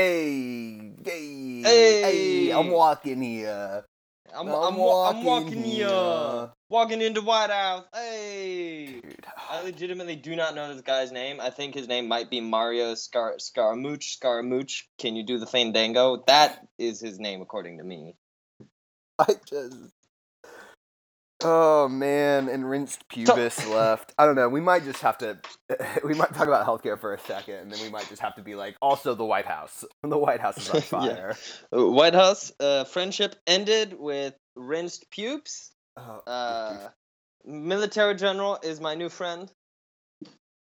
Hey, hey, Hey. hey, I'm walking here. I'm, I'm I'm, wa- I'm walking walking here. here. Walking into White House. Hey. Dude. I legitimately do not know this guy's name. I think his name might be Mario Scar- Scaramouche. Scaramouche. Can you do the fandango? That is his name, according to me. I just. Oh man, and rinsed pubis left. I don't know. We might just have to. We might talk about healthcare for a second, and then we might just have to be like, also the White House. The White House is on fire. Uh, White House uh, friendship ended with rinsed pubes. Oh, Uh, military general is my new friend.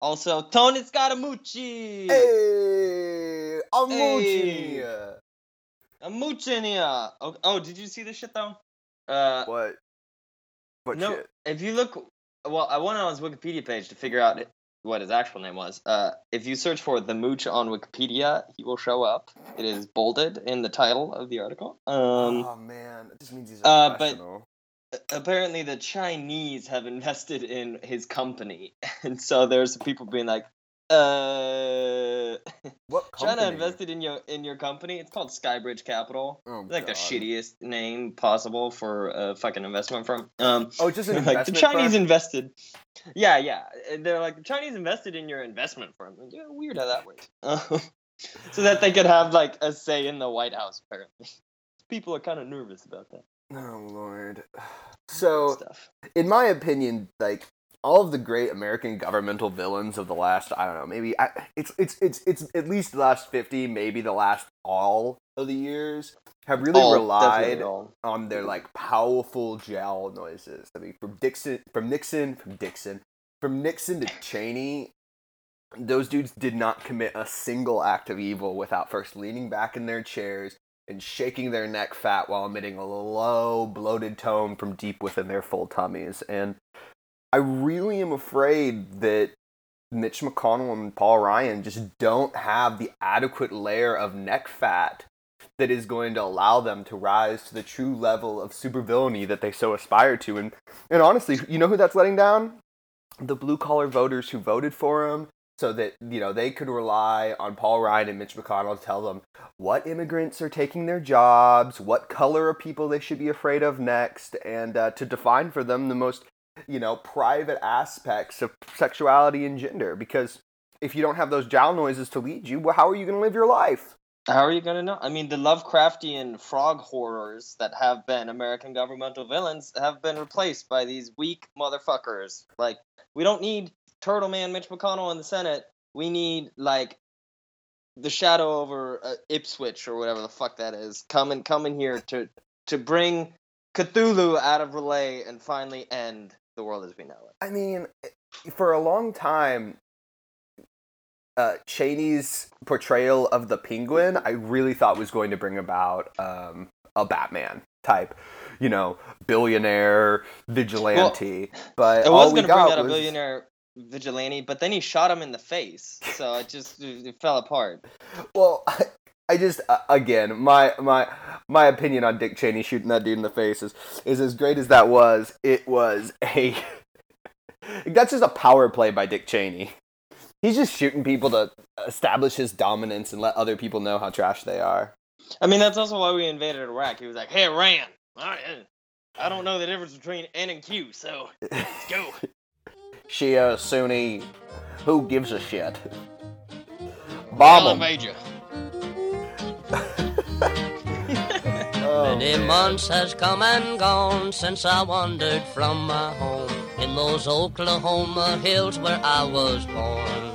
Also, Tony Scaramucci. hey, I'm Hey. I'm mooching here. Oh, oh, did you see this shit though? Uh, What? What no. shit? If you look, well, I went on his Wikipedia page to figure out what his actual name was. Uh, if you search for the mooch on Wikipedia, he will show up. It is bolded in the title of the article. Um, oh man, just means he's a uh, but- apparently the Chinese have invested in his company, and so there's people being like, uh, what China company? invested in your in your company. It's called Skybridge Capital. Oh, It's like the shittiest name possible for a fucking investment firm. Um, Oh, just an like the Chinese firm? invested. Yeah, yeah. They're like the Chinese invested in your investment firm. Like, Yeah, weird how that works. Um, so that they could have like a say in the White House. Apparently, people are kind of nervous about that Oh lord. So, stuff. in my opinion, like all of the great American governmental villains of the last, I don't know, maybe I, it's it's it's it's at least the last fifty, maybe the last all of the years have really All, relied on their like powerful jowl noises. I mean, from Dixon, from Nixon, from Dixon, from Nixon to Cheney, those dudes did not commit a single act of evil without first leaning back in their chairs and shaking their neck fat while emitting a low, bloated tone from deep within their full tummies. And I really am afraid that Mitch McConnell and Paul Ryan just don't have the adequate layer of neck fat that is going to allow them to rise to the true level of supervillainy that they so aspire to. And and honestly, you know who that's letting down? The blue collar voters who voted for him, so that you know they could rely on Paul Ryan and Mitch McConnell to tell them what immigrants are taking their jobs, what color of people they should be afraid of next, and uh, to define for them the most you know private aspects of sexuality and gender. Because if you don't have those jowl noises to lead you, well, how are you going to live your life? How are you gonna know? I mean, the Lovecraftian frog horrors that have been American governmental villains have been replaced by these weak motherfuckers. Like, we don't need Turtle Man Mitch McConnell in the Senate. We need like the shadow over uh, Ipswich or whatever the fuck that is coming coming here to to bring Cthulhu out of R'lyeh and finally end the world as we know it. I mean, for a long time, uh, Cheney's portrayal of the Penguin, I really thought was going to bring about um, a Batman type, you know, billionaire vigilante. but It all was we gonna bring got out a billionaire vigilante, but then he shot him in the face, so it just it fell apart. Well, I, just uh, again my my my opinion on Dick Cheney shooting that dude in the face is is as great as that was. It was a that's just a power play by Dick Cheney. He's just shooting people to establish his dominance and let other people know how trash they are. I mean, that's also why we invaded Iraq. He was like, "Hey, Iran, I, I don't know the difference between N and Q, so let's go." Shia, Sunni, who gives a shit? Bomb 'em. Many man. months has come and gone since I wandered from my home in those Oklahoma hills where I was born.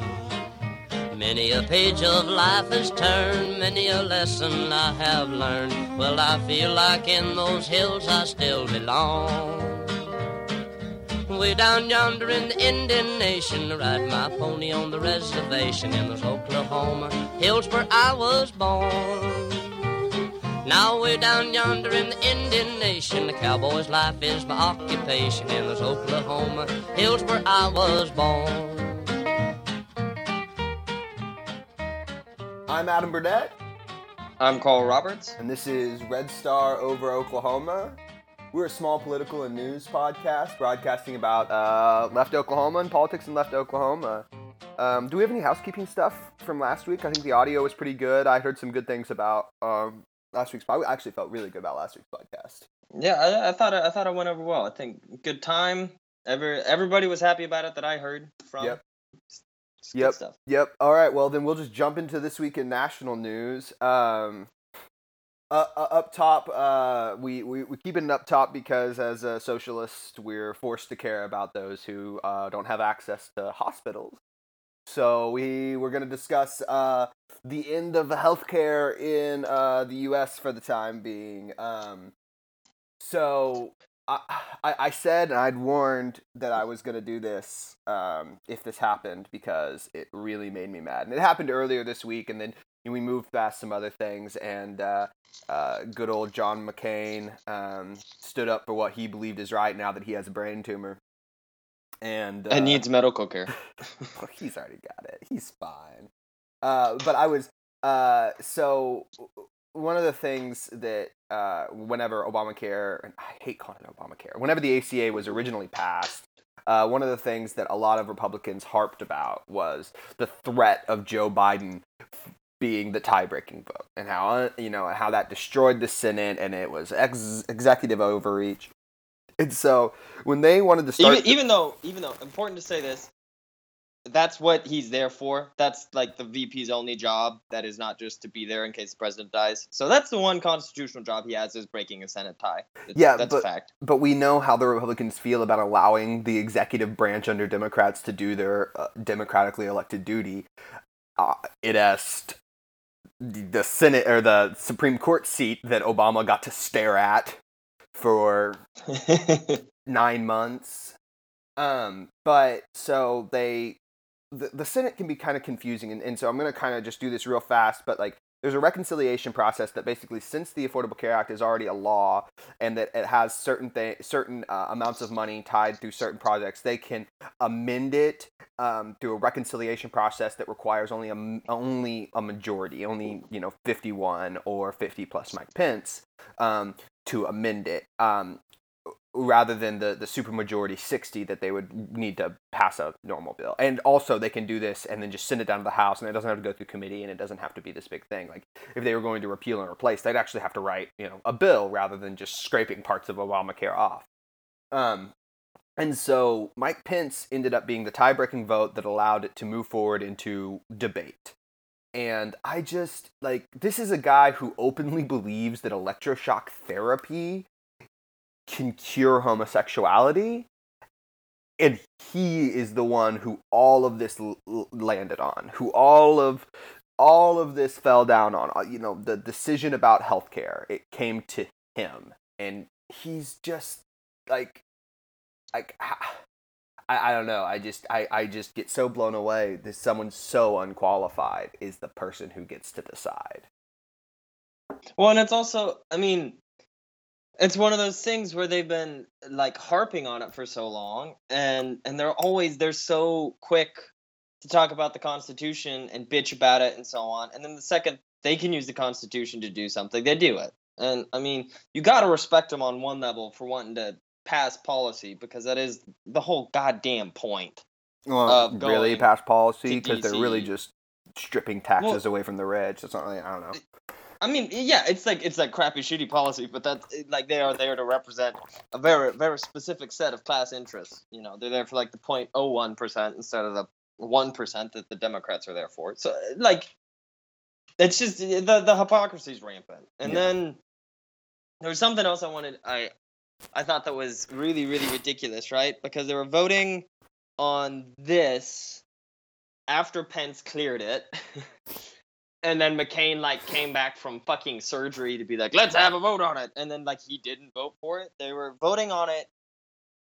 Many a page of life has turned, many a lesson I have learned. Well, I feel like in those hills I still belong. Way down yonder in the Indian Nation, I ride my pony on the reservation in those Oklahoma hills where I was born. Now way down yonder in the Indian Nation, the cowboy's life is my occupation in those Oklahoma hills where I was born. I'm Adam Burnett. I'm Carl Roberts. and this is Red Star over Oklahoma. We're a small political and news podcast broadcasting about uh, left Oklahoma and politics in left Oklahoma. Um, do we have any housekeeping stuff from last week? I think the audio was pretty good. I heard some good things about um, last week's. podcast. I actually felt really good about last week's podcast. Yeah, I, I thought it, I thought it went over well. I think good time. Every everybody was happy about it that I heard from. Yep. It's- it's good Yep. Stuff. Yep. All right. Well, then we'll just jump into this week in national news. Um, uh, uh, up top, uh, we, we we keep it up top because as a socialist, we're forced to care about those who uh, don't have access to hospitals. So we we're going to discuss uh, the end of healthcare in the U.S. for the time being. Um, so I, I I said and I'd warned that I was gonna do this um, if this happened because it really made me mad, and it happened earlier this week, and then we moved past some other things, and uh, uh, good old John McCain um, stood up for what he believed is right now that he has a brain tumor, and uh, And needs medical care. he's already got it. He's fine. Uh, but I was uh, so one of the things that uh, whenever Obamacare, and I hate calling it Obamacare, whenever the ACA was originally passed, uh, one of the things that a lot of Republicans harped about was the threat of Joe Biden being the tie-breaking vote, and how uh, you know how that destroyed the Senate, and it was ex- executive overreach. And so when they wanted to start, even, even though even though important to say this that's what he's there for that's like the vp's only job that is not just to be there in case the president dies so that's the one constitutional job he has is breaking a senate tie It's- Yeah, that's but- a fact but we know how the Republicans feel about allowing the executive branch under Democrats to do their uh, democratically elected duty. Uh, it est the Senate or the Supreme Court seat that Obama got to stare at for nine months. Um, but so they, the, the Senate can be kind of confusing, and, and so I'm going to kind of just do this real fast. But like, there's a reconciliation process that basically, since the Affordable Care Act is already a law, and that it has certain th- certain uh, amounts of money tied through certain projects, they can amend it um, through a reconciliation process that requires only a only a majority, only you know 51 or 50 plus Mike Pence um, to amend it. Um, rather than the, the supermajority 60 that they would need to pass a normal bill. And also they can do this and then just send it down to the House and it doesn't have to go through committee and it doesn't have to be this big thing. Like if they were going to repeal and replace, they'd actually have to write, you know, a bill rather than just scraping parts of Obamacare off. Um, and so Mike Pence ended up being the tie-breaking vote that allowed it to move forward into debate. And I just like this is a guy who openly believes that electroshock therapy can cure homosexuality and he is the one who all of this l- landed on who all of all of this fell down on Uh, you know the decision about healthcare it came to him. And he's just like like I, I don't know i just I, I just get so blown away that someone so unqualified is the person who gets to decide. Well and it's also i mean it's one of those things where they've been like harping on it for so long and and they're always they're so quick to talk about the constitution and bitch about it and so on and then the second they can use the constitution to do something they do it. And i mean you got to respect them on one level for wanting to pass policy because that is the whole goddamn point well, really pass policy because they're really just stripping taxes away from the rich it's not really i don't know I mean, yeah, it's like it's like crappy, shitty policy, but that like they are there to represent a very, very specific set of class interests. You know, they're there for like the 0.01 percent instead of the one percent that the Democrats are there for. So, like, it's just the the hypocrisy is rampant. And Yeah. then there was something else I wanted. I I thought that was really, really ridiculous, right? Because they were voting on this after Pence cleared it. and then McCain like came back from fucking surgery to be like, let's have a vote on it. And then like he didn't vote for it. They were voting on it,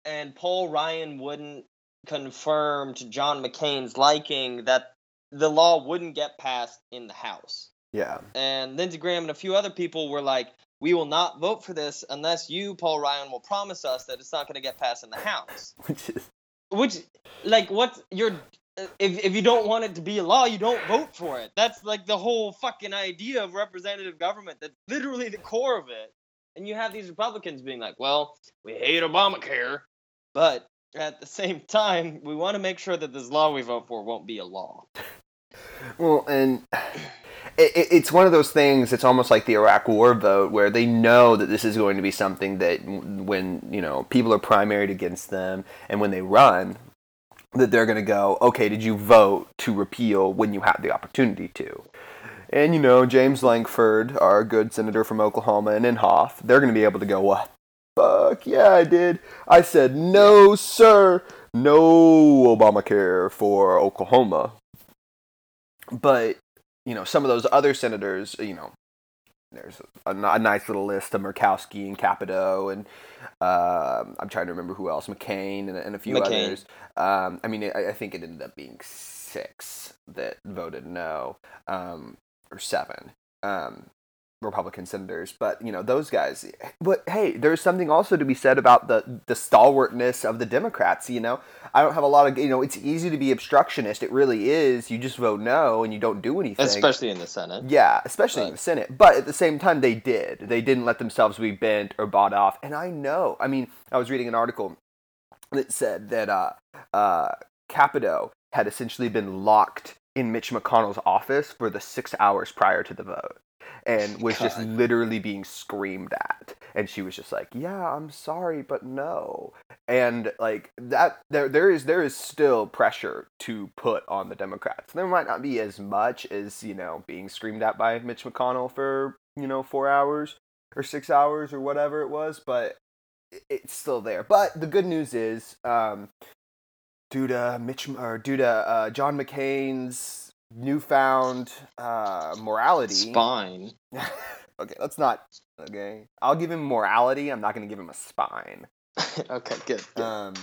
and Paul Ryan wouldn't confirm to John McCain's liking that the law wouldn't get passed in the House. yeah And Lindsey Graham and a few other people were like, we will not vote for this unless you, Paul Ryan, will promise us that it's not going to get passed in the House. which is Which, like, what you're. If, if you don't want it to be a law, you don't vote for it. That's like the whole fucking idea of representative government. That's literally the core of it. And you have these Republicans being like, well, we hate Obamacare, but at the same time, we want to make sure that this law we vote for won't be a law. Well, and it, it, it's one of those things. It's almost like the Iraq War vote, where they know that this is going to be something that, when you know people are primaried against them, and when they run, that they're going to go, okay, did you vote to repeal when you had the opportunity to? And you know, James Lankford, our good senator from Oklahoma, and Inhofe, they're going to be able to go, what? Fuck yeah, I did. I said no, sir, no Obamacare for Oklahoma. But you know, some of those other senators, you know, there's a, a nice little list of Murkowski and Capito, and uh, I'm trying to remember who else, McCain and, and a few McCain. others. Um, I mean, I, I think it ended up being six that voted no, um, or seven. Um, Republican senators, but you know those guys. But hey, there's something also to be said about the the stalwartness of the Democrats. You know, I don't have a lot of you know. It's easy to be obstructionist. It really is. You just vote no and you don't do anything. Especially in the Senate. Yeah, especially in the Senate. But at the same time, they did. They didn't let themselves be bent or bought off. And I know. I mean, I was reading an article that said that uh, uh, Capito had essentially been locked in Mitch McConnell's office for the six hours prior to the vote. And was just literally being screamed at, and she was just like, "Yeah, I'm sorry, but no." And like that, there there is there is still pressure to put on the Democrats. There might not be as much as you know being screamed at by Mitch McConnell for you know four hours or six hours or whatever it was, but it's still there. But the good news is, um, due to Mitch or due to uh, John McCain's newfound uh, morality. Spine. okay, let's not. Okay, I'll give him morality. I'm not going to give him a spine. okay, good. good. Um,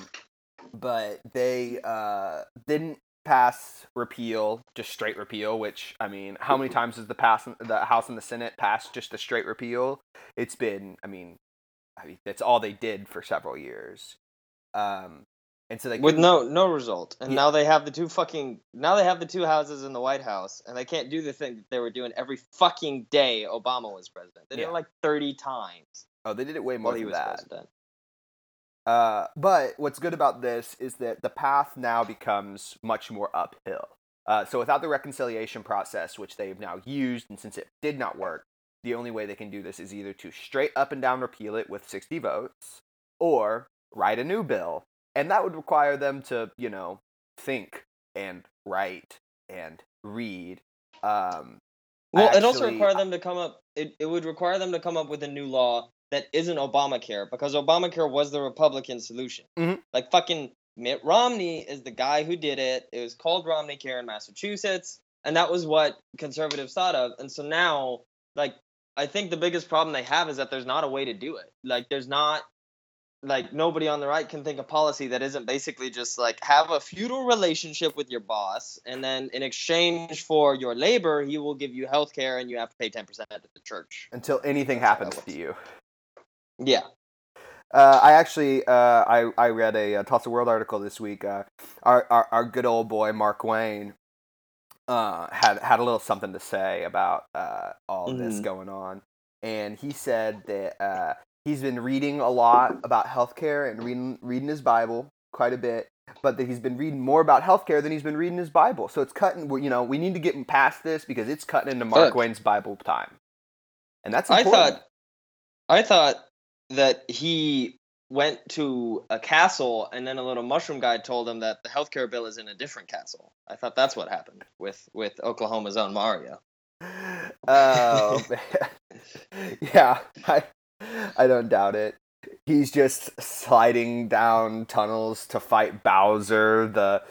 but they uh, didn't pass repeal, just straight repeal. Which I mean, how many times has the pass the House and the Senate passed just a straight repeal? It's been, I mean, I mean that's all they did for several years. Um, and so they With no no result, and Yeah. now they have the two fucking now they have the two houses in the White House, and they can't do the thing that they were doing every fucking day Obama was president. They did Yeah. it like thirty times oh, they did it way more than was that. president. Uh, but what's good about this is that the path now becomes much more uphill. Uh, so without the reconciliation process, which they've now used, and since it did not work, the only way they can do this is either to straight up and down repeal it with 60 votes, or write a new bill, and that would require them to, you know, think and write and read. Um, Well, it also require them to come up. It, it would require them to come up with a new law that isn't Obamacare because Obamacare was the Republican solution. Mhm. Like fucking Mitt Romney is the guy who did it. It was called Romney Care in Massachusetts, and that was what conservatives thought of. And so now, like, I think the biggest problem they have is that there's not a way to do it. Like, there's not. Like nobody on the right can think of policy that isn't basically just like have a feudal relationship with your boss, and then in exchange for your labor, he will give you health care, and you have to pay ten percent to the church. until anything That's how that happens to you. Yeah, Uh, I actually uh, I I read a, uh Tulsa World article this week. Uh, our, our our good old boy Markwayne uh, had had a little something to say about uh, all of this going on, and he said that uh, he's been reading a lot about healthcare and reading reading his Bible quite a bit, but that he's been reading more about healthcare than he's been reading his Bible. So it's cutting. You know, we need to get past this because it's cutting into Mark Fuck. Wayne's Bible time, and that's I thought, I thought that he went to a castle, and then a little mushroom guy told him that the healthcare bill is in a different castle. I thought that's what happened with with Oklahoma's own Mario. Oh man. yeah, I I don't doubt it. He's just sliding down tunnels to fight Bowser, the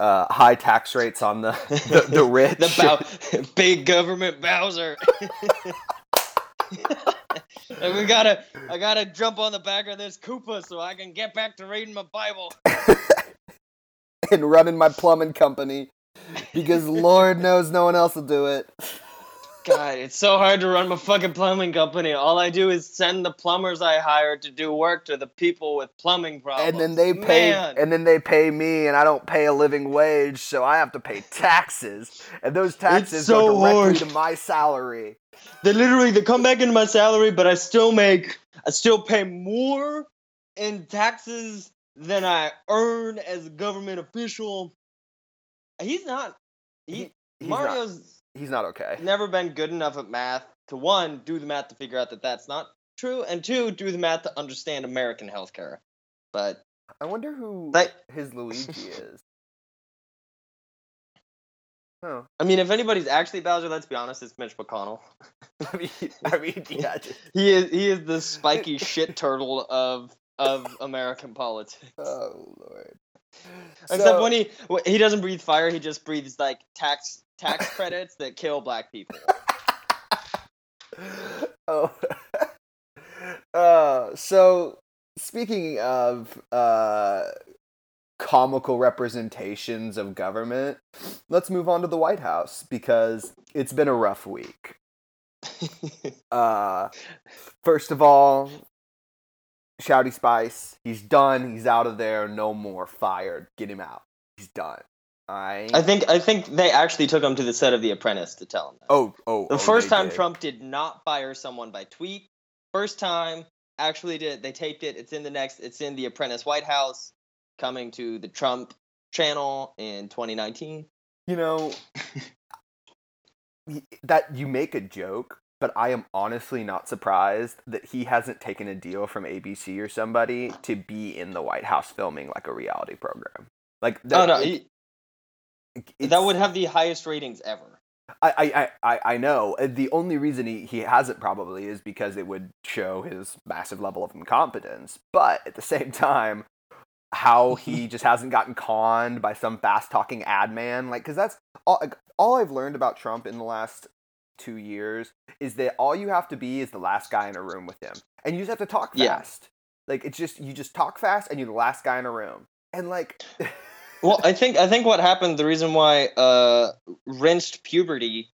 uh, high tax rates on the the, the rich. the Bow- big government Bowser. and we gotta, I gotta jump on the back of this Koopa so I can get back to reading my Bible. and running my plumbing company because Lord knows no one else will do it. God, it's so hard to run my fucking plumbing company. All I do is send the plumbers I hire to do work to the people with plumbing problems. And then they pay Man. and then they pay me and I don't pay a living wage, so I have to pay taxes. And those taxes so go directly hard. to my salary. they literally they come back into my salary, but I still make I still pay more in taxes than I earn as a government official. He's not. He, He- he's Mario's he's not okay. never been good enough at math to one do the math to figure out that that's not true, and two do the math to understand American healthcare. But I wonder who Like- his Luigi is. Oh, I mean, if anybody's actually Bowser, let's be honest, it's Mitch McConnell. I mean, I mean, yeah, He is he is the spiky shit turtle of of American politics. oh lord. Except So- when he he doesn't breathe fire, he just breathes like tax tax credits that kill black people. oh. uh, so speaking of uh, comical representations of government, let's move on to the White House because it's been a rough week. Uh, first of all, Shouty Spice, he's done. He's out of there. No more. Fired. Get him out. He's done. I. I think I think they actually took him to the set of The Apprentice to tell him that. Oh, oh. the oh, first time did. Trump did not fire someone by tweet. First time actually did. They taped it. It's in the next. It's in The Apprentice White House, coming to the Trump channel in 2019. You know, that you make a joke, but I am honestly not surprised that he hasn't taken a deal from ABC or somebody to be in the White House filming like a reality program. Like that, oh no, he- that would have the highest ratings ever. I, I, I, I- know. Uh, The only reason he, he hasn't probably is because it would show his massive level of incompetence. But at the same time, how he just hasn't gotten conned by some fast talking ad man. Like, because that's all, like, all I've learned about Trump in the last two years is that all you have to be is the last guy in a room with him. And you just have to talk Yeah. fast. Like, it's just, you just talk fast and you're the last guy in a room. And, like, Well, I think I think what happened. The reason why uh, rinsed puberty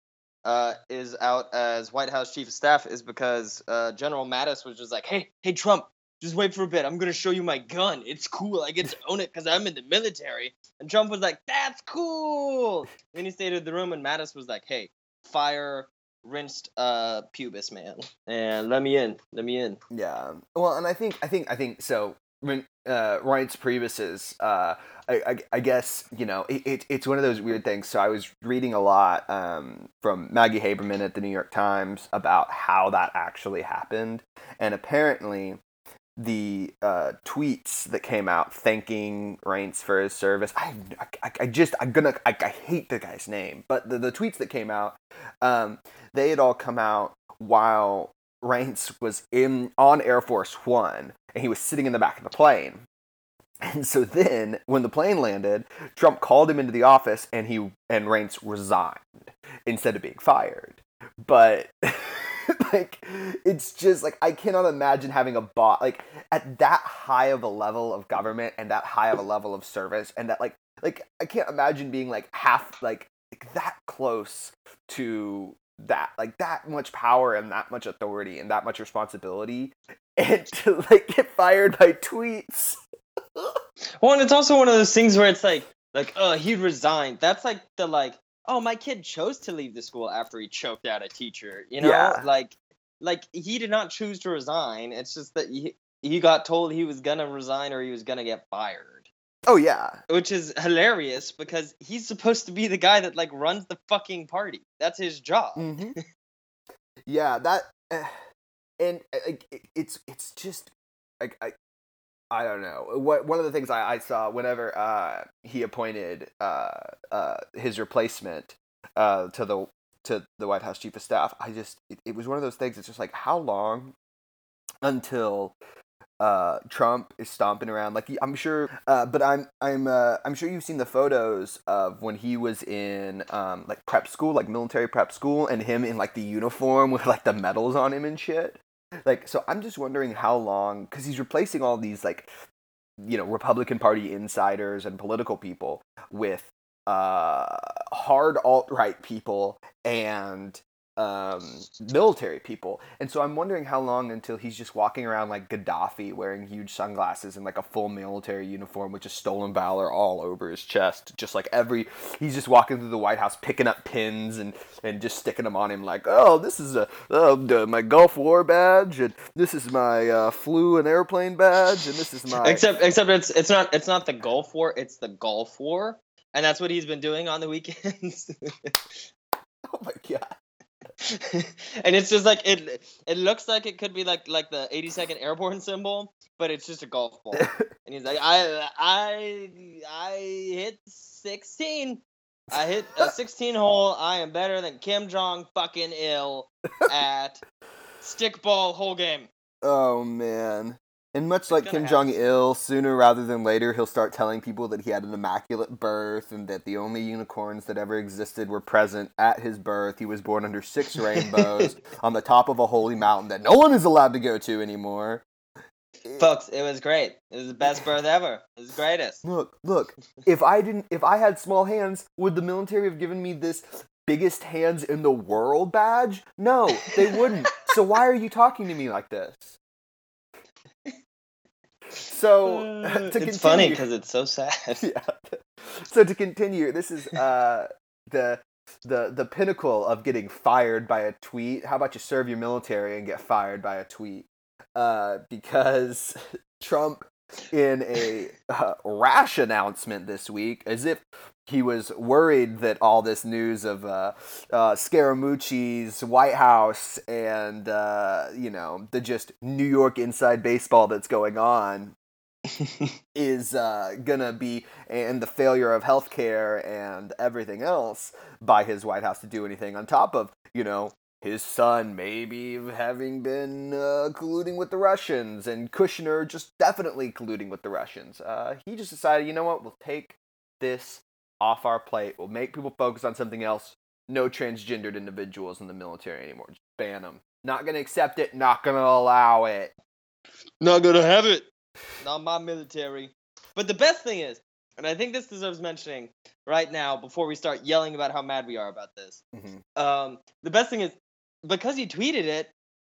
uh, is out as White House chief of staff is because uh, General Mattis was just like, "Hey, hey, Trump, just wait for a bit. I'm gonna show you my gun. It's cool. I get to own it because I'm in the military." And Trump was like, "That's cool." Then he stayed in the room, and Mattis was like, "Hey, fire rinsed uh, pubis man, and let me in. Let me in." Yeah. Well, and I think I think I think so. Uh, Reince Priebus's, uh, I, I I guess you know it, it it's one of those weird things. So I was reading a lot um, from Maggie Haberman at the New York Times about how that actually happened, and apparently the uh, tweets that came out thanking Reince for his service. I, I, I just I'm gonna I, I hate the guy's name, but the, the tweets that came out, um, they had all come out while Reince was in on Air Force One and he was sitting in the back of the plane. And so then, when the plane landed, Trump called him into the office, and he and Reince resigned instead of being fired. But like, it's just like I cannot imagine having a bot like at that high of a level of government and that high of a level of service, and that like like I can't imagine being like half like, like that close to that like that much power and that much authority and that much responsibility and to like get fired by tweets Well, and it's also one of those things where it's like, like, oh, he resigned. That's like the like, oh, my kid chose to leave the school after he choked out a teacher. You know, Yeah. like, like he did not choose to resign. It's just that he he got told he was gonna resign or he was gonna get fired, oh yeah which is hilarious because he's supposed to be the guy that like runs the fucking party. That's his job. mm-hmm. yeah that uh, and uh, it, it's it's just like i i don't know what one of the things i, I saw whenever uh he appointed uh uh his replacement uh to the to the white house chief of staff i just it, it was one of those things it's just like how long until uh, Trump is stomping around. Like I'm sure, uh, but I'm I'm uh, I'm sure you've seen the photos of when he was in um, like prep school, like military prep school, and him in like the uniform with like the medals on him and shit. Like so, I'm just wondering how long because he's replacing all these like you know Republican Party insiders and political people with uh hard alt right people and um, military people. And so I'm wondering how long until he's just walking around like Gaddafi wearing huge sunglasses and like a full military uniform with just stolen valor all over his chest. Just like every, he's just walking through the White House picking up pins and, and just sticking them on him like, oh, this is a, uh, my Gulf War badge and this is my uh, flu and airplane badge and this is my. Except, except it's, it's not, it's not the Gulf War, it's the Gulf War. And that's what he's been doing on the weekends. oh my God. and it's just like it it looks like it could be like like the 82nd airborne symbol but it's just a golf ball. And he's like i i i hit 16 i hit a 16 hole. I am better than kim jong fucking Il at stickball whole game. Oh man and much like Kim Jong Il, sooner rather than later, he'll start telling people that he had an immaculate birth and that the only unicorns that ever existed were present at his birth. He was born under six rainbows on the top of a holy mountain that no one is allowed to go to anymore. Folks, it was great. It was the best birth ever. It was the greatest. Look, look. If I didn't, if I had small hands, would the military have given me this biggest hands in the world badge? No, they wouldn't. so why are you talking to me like this? So uh, to it's continue, funny because it's so sad. Yeah. So to continue, this is uh, the the the pinnacle of getting fired by a tweet. How about you serve your military and get fired by a tweet? Uh, because Trump, in a uh, rash announcement this week, as if he was worried that all this news of uh, uh, Scaramucci's White House and uh, you know the just New York inside baseball that's going on is uh, gonna be and the failure of healthcare and everything else by his White House to do anything on top of you know his son maybe having been uh, colluding with the Russians and Kushner just definitely colluding with the Russians. Uh, he just decided, you know what, we'll take this off our plate. We'll make people focus on something else. No transgendered individuals in the military anymore. Just ban them. Not gonna accept it. Not gonna allow it. Not gonna have it. Not my military. But the best thing is, and I think this deserves mentioning right now before we start yelling about how mad we are about this. Mm-hmm. Um, the best thing is because he tweeted it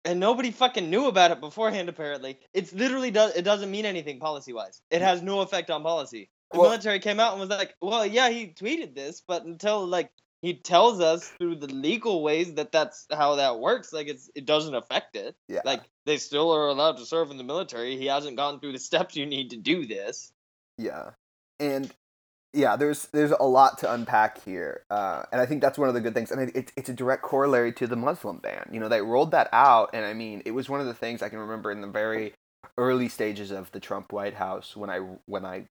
and nobody fucking knew about it beforehand. Apparently, it's literally does it doesn't mean anything policy wise. It has no effect on policy. The well, military came out and was like, "Well, yeah, he tweeted this, but until like he tells us through the legal ways that that's how that works. Like it's it doesn't affect it. Yeah. Like they still are allowed to serve in the military. He hasn't gone through the steps you need to do this. Yeah, and yeah, there's there's a lot to unpack here, uh, and I think that's one of the good things. And it's it's a direct corollary to the Muslim ban. You know, they rolled that out, and I mean, it was one of the things I can remember in the very early stages of the Trump White House when I when I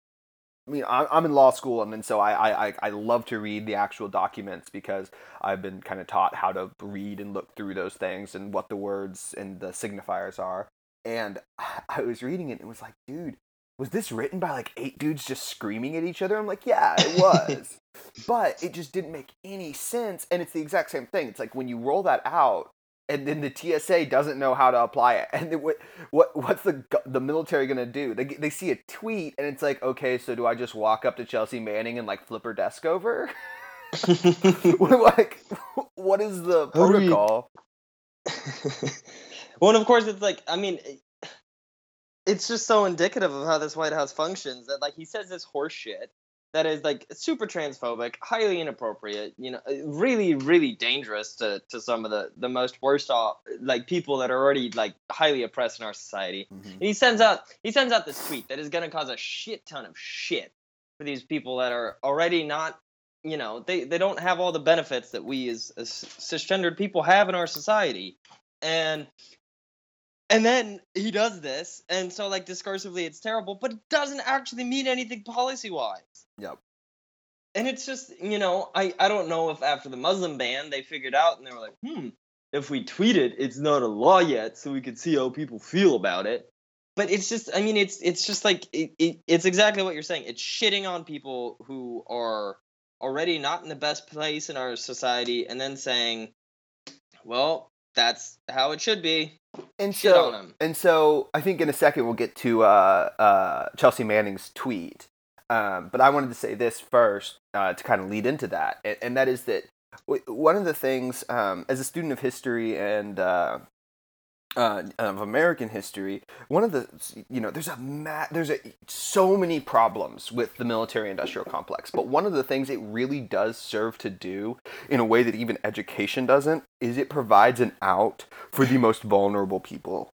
I mean, I'm in law school, and then so I, I, I love to read the actual documents because I've been kind of taught how to read and look through those things and what the words and the signifiers are. And I was reading it and it was like, dude, was this written by like eight dudes just screaming at each other? I'm like, yeah, it was. but it just didn't make any sense. And it's the exact same thing. It's like when you roll that out, and then the TSA doesn't know how to apply it. And what what what's the the military gonna do? They they see a tweet and it's like, okay, so do I just walk up to Chelsea Manning and like flip her desk over? like, what is the protocol? well, of course, it's like, I mean, it's just so indicative of how this White House functions that like he says this horse shit that is like super transphobic, highly inappropriate, you know, really, really dangerous to, to some of the, the most worst off like people that are already like highly oppressed in our society. Mm-hmm. And he sends out he sends out this tweet that is gonna cause a shit ton of shit for these people that are already not you know, they, they don't have all the benefits that we as, as cisgendered people have in our society. And and then he does this, and so like discursively it's terrible, but it doesn't actually mean anything policy wise. Yep. And it's just, you know, I, I don't know if after the Muslim ban they figured out and they were like, hmm, if we tweet it, it's not a law yet, so we could see how people feel about it. But it's just, I mean, it's it's just like it, it, it's exactly what you're saying. It's shitting on people who are already not in the best place in our society, and then saying, well, that's how it should be. And Shit so, and so, I think in a second we'll get to uh, uh, Chelsea Manning's tweet. Um, but I wanted to say this first uh, to kind of lead into that, and, and, that is that w- one of the things um, as a student of history and uh, uh, of American history, one of the you know there's a ma- there's a so many problems with the military industrial complex, but one of the things it really does serve to do in a way that even education doesn't is it provides an out for the most vulnerable people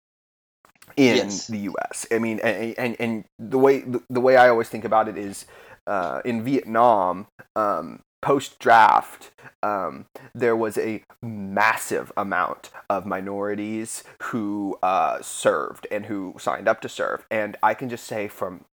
in Yes. the U.S. I mean, and, and and the way the way I always think about it is uh, in Vietnam. Um, Post draft, um, there was a massive amount of minorities who uh, served and who signed up to serve. And I can just say from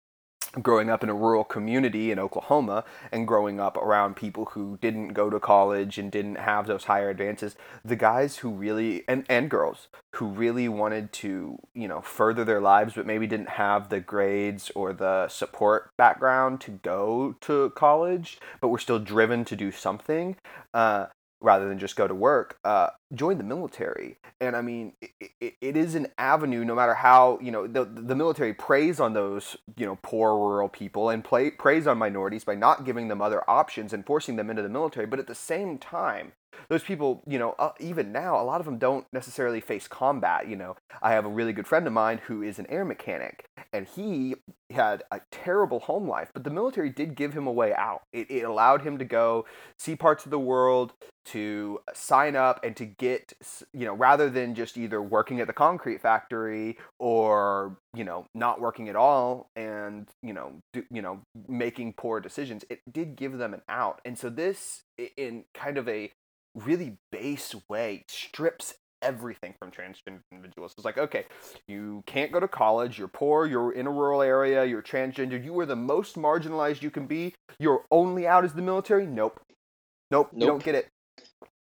growing up in a rural community in Oklahoma and growing up around people who didn't go to college and didn't have those higher advances, the guys who really and, and girls who really wanted to, you know, further their lives but maybe didn't have the grades or the support background to go to college, but were still driven to do something, uh, rather than just go to work, uh, join the military. And I mean, it, it, it is an avenue, no matter how, you know, the, the military preys on those, you know, poor rural people and play, preys on minorities by not giving them other options and forcing them into the military. But at the same time, those people, you know, uh, even now, a lot of them don't necessarily face combat. You know, I have a really good friend of mine who is an air mechanic, and he had a terrible home life, but the military did give him a way out. It, it allowed him to go see parts of the world, to sign up, and to get, you know, rather than just either working at the concrete factory or, you know, not working at all and, you know, do, you know, making poor decisions. It did give them an out. And so this, in kind of a really base way strips everything from transgender individuals. It's like, okay, you can't go to college, you're poor, you're in a rural area, you're transgender, you are the most marginalized you can be. you're only out is the military? Nope. Nope, you don't get it.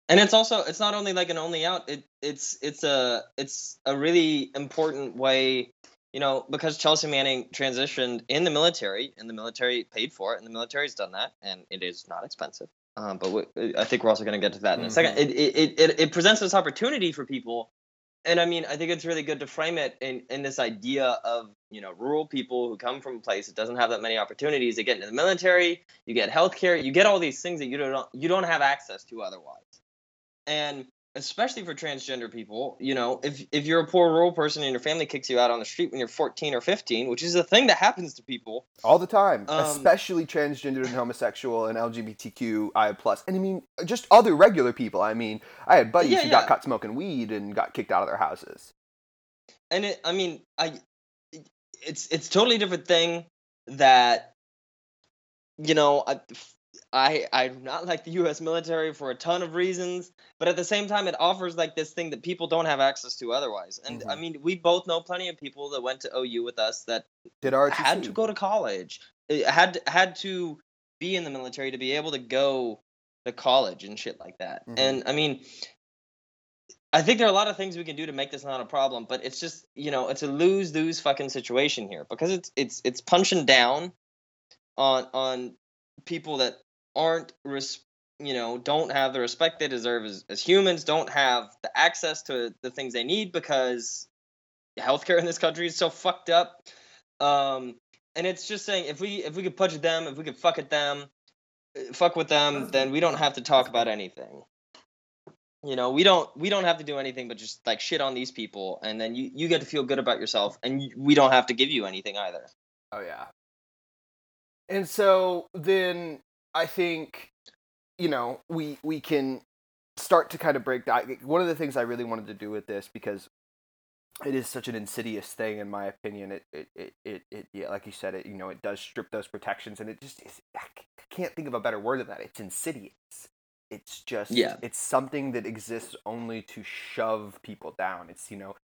and it's also it's not only like an only out it it's it's a it's a really important way you know because chelsea manning transitioned in the military and the military paid for it and the military's done that and it is not expensive um, but we, i think we're also going to get to that in a second. It, it, it, it, it presents this opportunity for people and i mean i think it's really good to frame it in, in this idea of you know rural people who come from a place that doesn't have that many opportunities. They get into the military you get healthcare you get all these things that you don't you don't have access to otherwise. And especially for transgender people you know if if you're a poor rural person and your family kicks you out on the street when you're 14 or 15 which is a thing that happens to people All the time, Um, especially transgender and homosexual and LGBTQI plus, and I mean just other regular people. I mean, I had buddies Yeah, who yeah. got caught smoking weed and got kicked out of their houses. and it i mean i it's it's totally different thing that you know I, I I do not like the U.S. military for a ton of reasons, but at the same time, it offers like this thing that people don't have access to otherwise. And I Mhm. mean, we both know plenty of people that went to OU with us that Did ROTC. had to go to college, had had to be in the military to be able to go to college and shit like that. Mhm. And I mean, I think there are a lot of things we can do to make this not a problem, but it's just you know it's a lose lose fucking situation here because it's it's it's punching down on on people that aren't res- you know don't have the respect they deserve as, as humans don't have the access to the things they need because healthcare in this country is so fucked up. Um and it's just saying if we if we could punch at them if we could fuck at them uh, fuck with them then we don't have to talk about anything. You know we don't we don't have to do anything but just like shit on these people and then you you get to feel good about yourself and we don't have to give you anything either. Oh yeah. And so then I think you know we we can start to kind of break down. One of the things I really wanted to do with this because it is such an insidious thing in my opinion. It it it it, it yeah, like you said, it you know it does strip those protections, and it just is, I can't think of a better word than that. It's insidious. It's just Yeah. It's something that exists only to shove people down. It's you know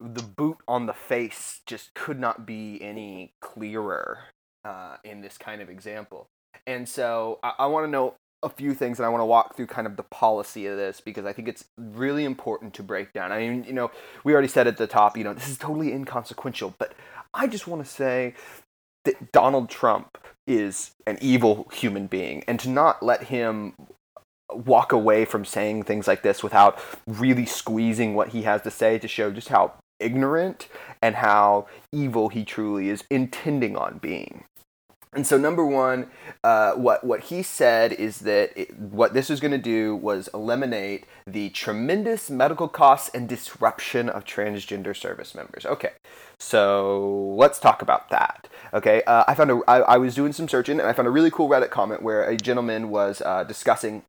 the boot on the face just could not be any clearer uh, in this kind of example. And so I, I want to know a few things and I want to walk through kind of the policy of this because I think it's really important to break down. I mean, you know, we already said at the top, you know, this is totally inconsequential, but I just want to say that Donald Trump is an evil human being and to not let him walk away from saying things like this without really squeezing what he has to say to show just how ignorant and how evil he truly is intending on being. And so, number one, uh, what what he said is that it, what this was going to do was eliminate the tremendous medical costs and disruption of transgender service members. Okay, so let's talk about that. Okay, uh, I found a I, I was doing some searching and I found a really cool Reddit comment where a gentleman was uh, discussing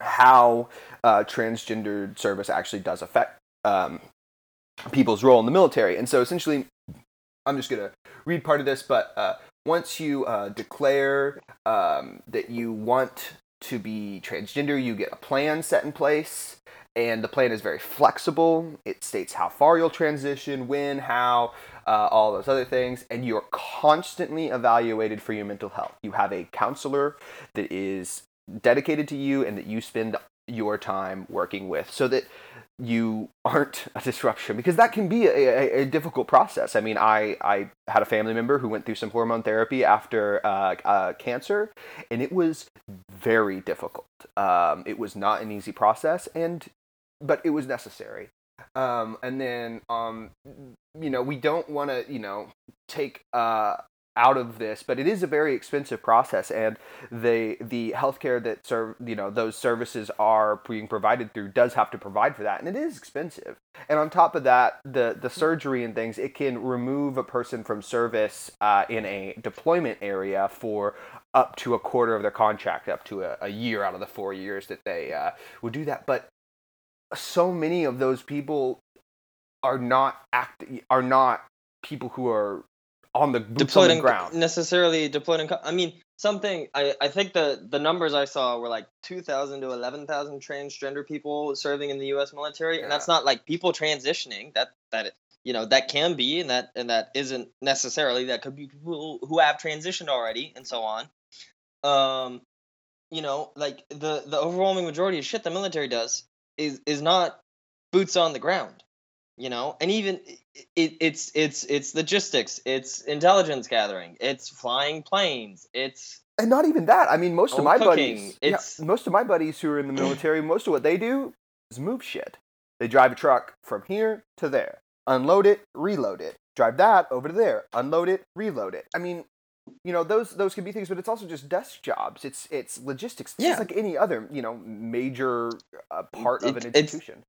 how uh, transgendered service actually does affect um, people's role in the military. And so, essentially, I'm just gonna read part of this, but uh, once you uh, declare um, that you want to be transgender, you get a plan set in place, and the plan is very flexible. It states how far you'll transition, when, how, uh, all those other things, and you're constantly evaluated for your mental health. You have a counselor that is dedicated to you and that you spend your time working with so that you aren't a disruption because that can be a, a, a, difficult process. I mean, I, I had a family member who went through some hormone therapy after uh, uh, cancer, and it was very difficult. Um, it was not an easy process, and but it was necessary. Um, and then, um, you know, we don't want to, you know, take uh, out of this, but it is a very expensive process, and the the healthcare that serve you know those services are being provided through does have to provide for that, and it is expensive. And on top of that, the the surgery and things it can remove a person from service uh, in a deployment area for up to a quarter of their contract, up to a, a year out of the four years that they uh, would do that. But so many of those people are not act are not people who are on the deployed on the ground. necessarily deployed in. I mean, something. I I think the the numbers I saw were like two thousand to eleven thousand transgender people serving in the U.S. military, yeah. and that's not like people transitioning. That that you know that can be, and that and that isn't necessarily. That could be people who have transitioned already, and so on. Um, you know, like the the overwhelming majority of shit the military does is is not boots on the ground you know? And even it, it's it's it's logistics it's intelligence gathering it's flying planes it's and not even that i mean most of my cooking. buddies it's yeah, most of my buddies who are in the military most of what they do is move shit. They drive a truck from here to there. Unload it reload it. Drive that over to there. Unload it reload it. I mean you know those those can be things but it's also just desk jobs. It's it's logistics. It's yeah. like any other you know major uh, part it, of an institution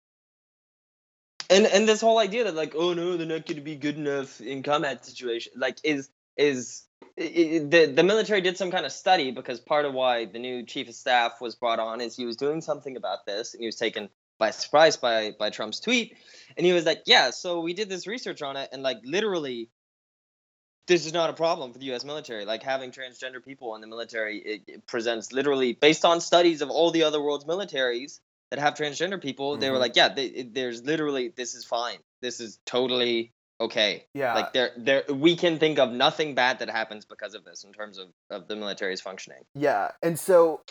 and and this whole idea that like oh no they're not going to be good enough in combat situation like is is it, the the military did some kind of study because part of why the new chief of staff was brought on is he was doing something about this and he was taken by surprise by by Trump's tweet and he was like yeah so we did this research on it and like literally this is not a problem for the U.S. military. Like having transgender people in the military, it, it presents literally based on studies of all the other world's militaries that have transgender people, mm-hmm. they were mm-hmm. like, yeah, they, there's literally this is fine. This is totally okay. Yeah. Like there there we can think of nothing bad that happens because of this in terms of, of the military's functioning. Yeah. And so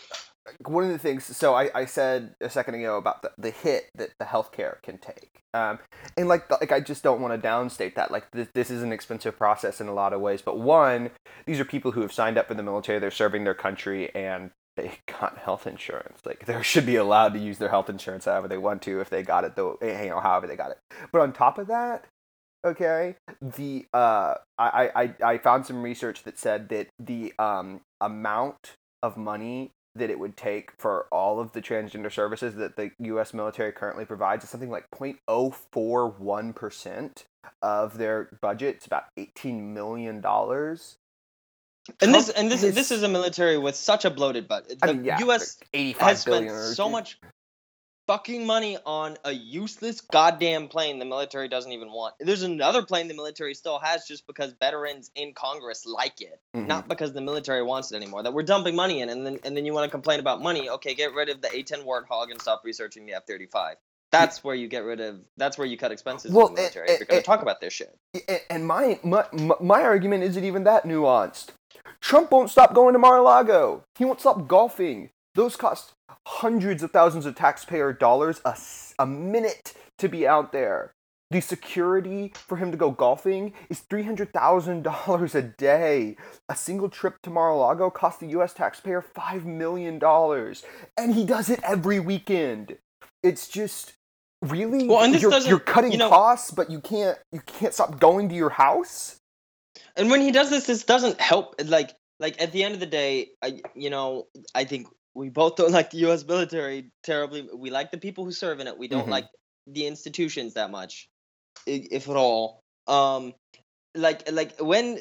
one of the things so I, I said a second ago about the, the hit that the healthcare can take. Um, and like like I just don't want to downstate that. Like this, this is an expensive process in a lot of ways. But one, these are people who have signed up for the military, they're serving their country and they got health insurance. Like they should be allowed to use their health insurance however they want to if they got it though you know, however they got it. But on top of that, okay, the uh I, I, I found some research that said that the um amount of money that it would take for all of the transgender services that the US military currently provides is something like 0.041% of their budget. It's about $18 million and this and this this is a military with such a bloated budget. The I mean, yeah, U.S. has spent so much fucking money on a useless goddamn plane the military doesn't even want. There's another plane the military still has just because veterans in Congress like it, mm-hmm. not because the military wants it anymore. That we're dumping money in, and then and then you want to complain about money. Okay, get rid of the A-10 Warthog and stop researching the F-35. That's where you get rid of. That's where you cut expenses well, in the eh, military. if you're eh, going to eh, talk about this shit. And my, my my argument isn't even that nuanced. Trump won't stop going to Mar-a-Lago. He won't stop golfing. Those cost hundreds of thousands of taxpayer dollars a, a minute to be out there. The security for him to go golfing is $300,000 a day. A single trip to Mar-a-Lago costs the US taxpayer $5 million. And he does it every weekend. It's just really well, and this you're, you're cutting you know, costs, but you can't you can't stop going to your house. And when he does this, this doesn't help. Like like at the end of the day, I you know I think we both don't like the U.S. military terribly. We like the people who serve in it. We don't Mhm. like the institutions that much, if at all. Um, like like when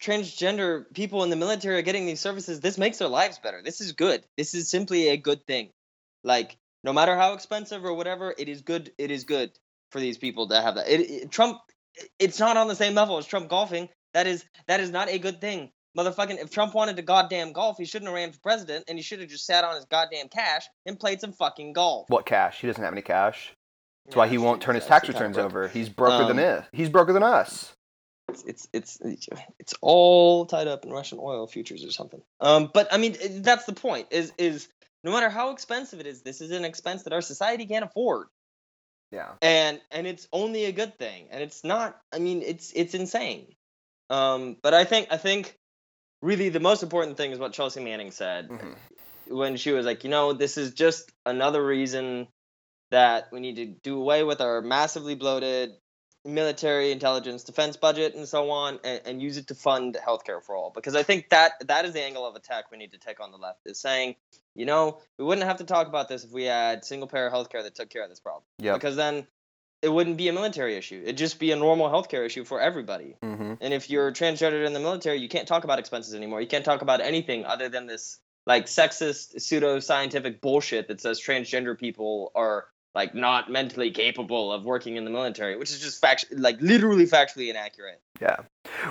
transgender people in the military are getting these services, this makes their lives better. This is good. This is simply a good thing. Like no matter how expensive or whatever, it is good. It is good for these people to have that. It, it- Trump, it's not on the same level as Trump golfing. That is that is not a good thing. Motherfucking, if Trump wanted to goddamn golf, he shouldn't have ran for president, and he should have just sat on his goddamn cash and played some fucking golf. What cash? He doesn't have any cash. That's why he won't turn his tax returns over. He's broker than Um. He's broker than us. It's, it's it's it's all tied up in Russian oil futures or something. Um, but I mean, that's the point. Is is no matter how expensive it is, this is an expense that our society can't afford. Yeah. and and it's only a good thing and it's not i mean it's it's insane um but i think i think really the most important thing is what chelsea manning said Mhm. when she was like you know this is just another reason that we need to do away with our massively bloated military intelligence defense budget and so on and, and use it to fund healthcare for all because i think that that is the angle of attack we need to take on the left is saying you know we wouldn't have to talk about this if we had single payer healthcare that took care of this problem Yep. because then it wouldn't be a military issue. It'd just be a normal healthcare issue for everybody. hmm And if you're transgendered in the military, you can't talk about expenses anymore. You can't talk about anything other than this like sexist pseudo scientific bullshit that says transgender people are like not mentally capable of working in the military, which is just fact like literally factually inaccurate. Yeah.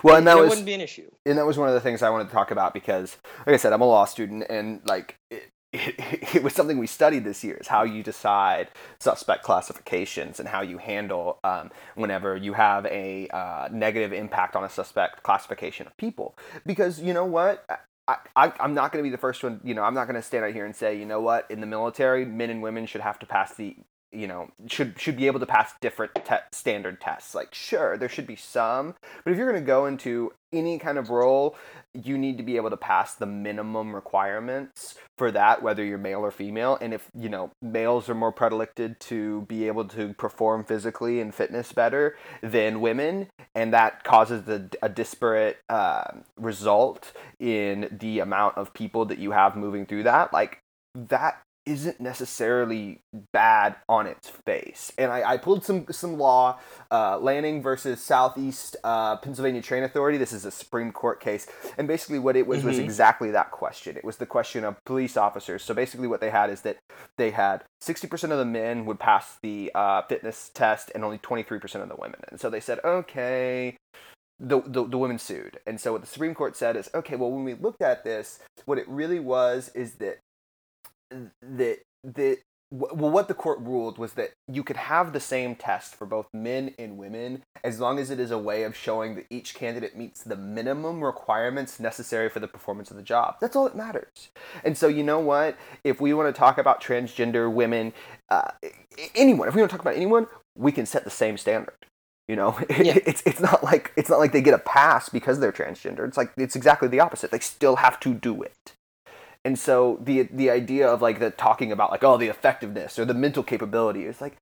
Well, and that was wouldn't be an issue. and that was one of the things I wanted to talk about because, like I said, I'm a law student, and like it, it, it was something we studied this year is how you decide suspect classifications and how you handle um, whenever you have a uh, negative impact on a suspect classification of people. Because you know what. I, I'm not going to be the first one, you know, I'm not going to stand out here and say, you know what, in the military, men and women should have to pass the, you know, should should be able to pass different te- standard tests. Like, sure, there should be some, but if you're going to go into any kind of role, you need to be able to pass the minimum requirements for that, whether you're male or female. And if, you know, males are more predilected to be able to perform physically and fitness better than women, and that causes a, a disparate uh, result in the amount of people that you have moving through that, like, that isn't necessarily bad on its face. And I, I pulled some some law, uh, Lanning versus Southeast uh, Pennsylvania Train Authority. This is a Supreme Court case, and basically what it was was Mhm. exactly that question. It was the question of police officers. So basically, what they had is that they had sixty percent of the men would pass the uh, fitness test, and only twenty three percent of the women. And so they said, okay. The, the, the women sued. And so what the Supreme Court said is, okay, well, when we looked at this, what it really was is that that that well what the court ruled was that you could have the same test for both men and women as long as it is a way of showing that each candidate meets the minimum requirements necessary for the performance of the job. That's all that matters. And so you know what? If we want to talk about transgender women uh, anyone if we want to talk about anyone we can set the same standard you know? Yeah. it's it's not like it's not like they get a pass because they're transgender. It's like it's exactly the opposite. They still have to do it and so the the idea of like the talking about like oh the effectiveness or the mental capability is like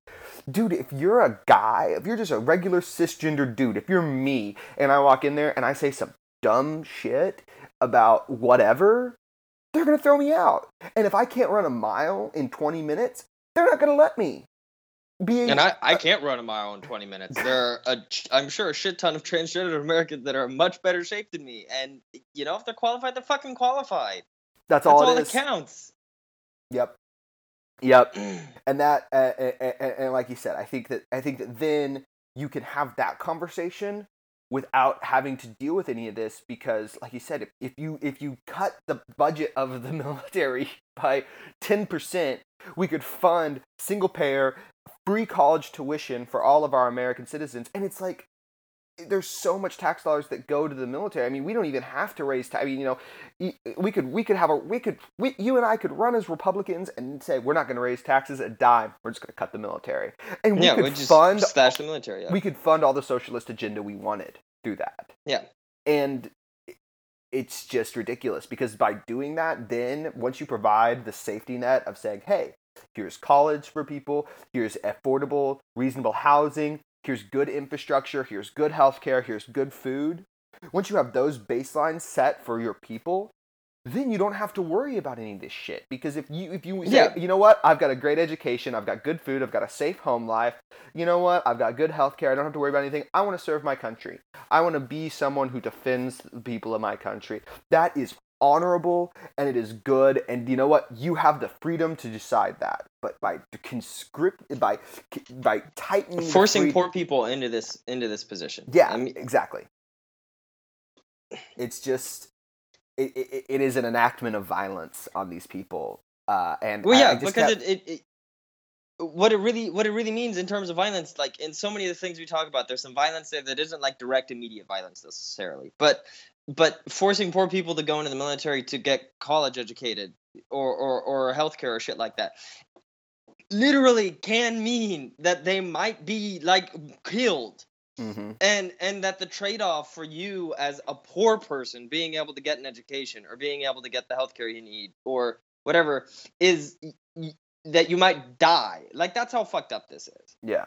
dude if you're a guy if you're just a regular cisgender dude if you're me and I walk in there and I say some dumb shit about whatever they're going to throw me out and if I can't run a mile in 20 minutes they're not going to let me be And I, I can't run a mile in 20 minutes. There are, a, I'm sure, a shit ton of transgender Americans that are in much better shape than me. And, you know, if they're qualified, they're fucking qualified. That's That's all, all it that is. counts. yep. Yep. And that uh, and, and, and like you said i think that i think that then you can have that conversation without having to deal with any of this because like you said if, if you if you cut the budget of the military by 10% we could fund single payer free college tuition for all of our american citizens. And it's like there's so much tax dollars that go to the military. I mean, we don't even have to raise tax. I mean, you know, we could we could have a we could we, you and I could run as Republicans and say we're not going to raise taxes a dime. We're just going to cut the military, and we yeah, could we fund stash the military up. we could fund all the socialist agenda we wanted through that. Yeah. And it's just ridiculous because by doing that, then once you provide the safety net of saying, hey, here's college for people, here's affordable, reasonable housing, here's good infrastructure, here's good healthcare, here's good food, once you have those baselines set for your people, then you don't have to worry about any of this shit. Because if you if you say, Yeah. you know what, I've got a great education, I've got good food, I've got a safe home life, you know what, I've got good health care, I don't have to worry about anything. I want to serve my country. I want to be someone who defends the people of my country. That is honorable and it is good. And you know what? You have the freedom to decide that. But by conscript by by tightening Forcing poor people into this into this position. yeah I mean, exactly. It's just it, it, it is an enactment of violence on these people. Uh and Well, yeah, because kept- it, it, it what it really what it really means in terms of violence, like in so many of the things we talk about, there's some violence there that isn't like direct immediate violence necessarily, but but forcing poor people to go into the military to get college educated or or or healthcare or shit like that literally can mean that they might be like killed. Mhm. and and that the trade-off for you as a poor person being able to get an education or being able to get the healthcare you need or whatever is that you might die. Like that's how fucked up this is. Yeah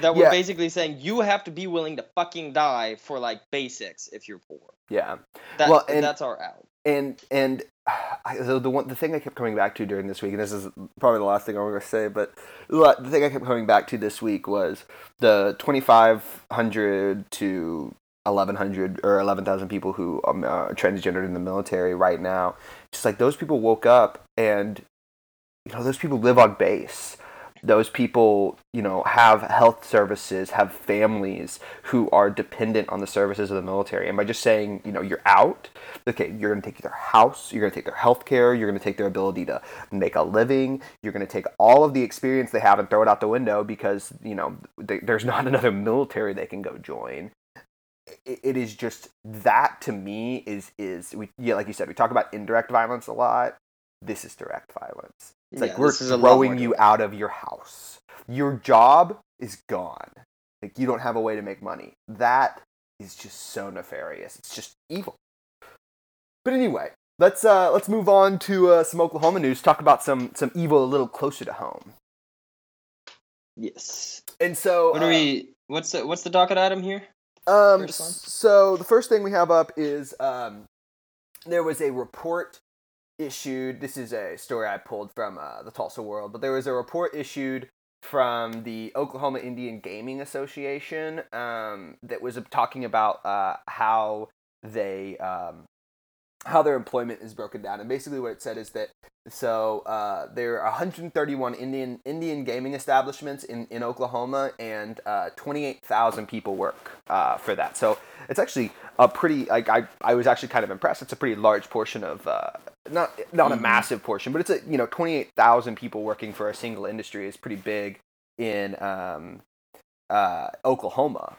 that we're Yeah. basically saying you have to be willing to fucking die for like basics if you're poor yeah that, Well, and- that's our out and and I, the, the one the thing I kept coming back to during this week, and this is probably the last thing I'm going to say, but the the thing I kept coming back to this week was the 2,500 to 1,100 or 11,000 people who um, are transgendered in the military right now. Just like those people woke up, and you know those people live on base. Those people, you know, have health services, have families who are dependent on the services of the military. And by just saying, you know, you're out, okay, you're going to take their house, you're going to take their health care, you're going to take their ability to make a living, you're going to take all of the experience they have and throw it out the window because, you know, they, there's not another military they can go join. It, is just that to me is is we yeah like you said we talk about indirect violence a lot. This is direct violence. It's like Yeah, we're is throwing you out of your house. Your job is gone. Like you don't have a way to make money. That is just so nefarious. It's just evil. But anyway, let's uh let's move on to uh, some Oklahoma news. Talk about some some evil a little closer to home. yes And so what are we what's the what's the docket item here Um, so the first thing we have up is um, there was a report issued. This is a story I pulled from uh, the Tulsa World, but there was a report issued from the Oklahoma Indian Gaming Association um, that was talking about uh, how they um, how their employment is broken down, and basically what it said is that so uh, there are 131 Indian Indian gaming establishments in, in Oklahoma, and uh, 28,000 people work uh, for that. So it's actually a pretty like I, I was actually kind of impressed. It's a pretty large portion of uh, not not a Mhm. massive portion, but it's a you know 28,000 people working for a single industry is pretty big in um, uh, Oklahoma.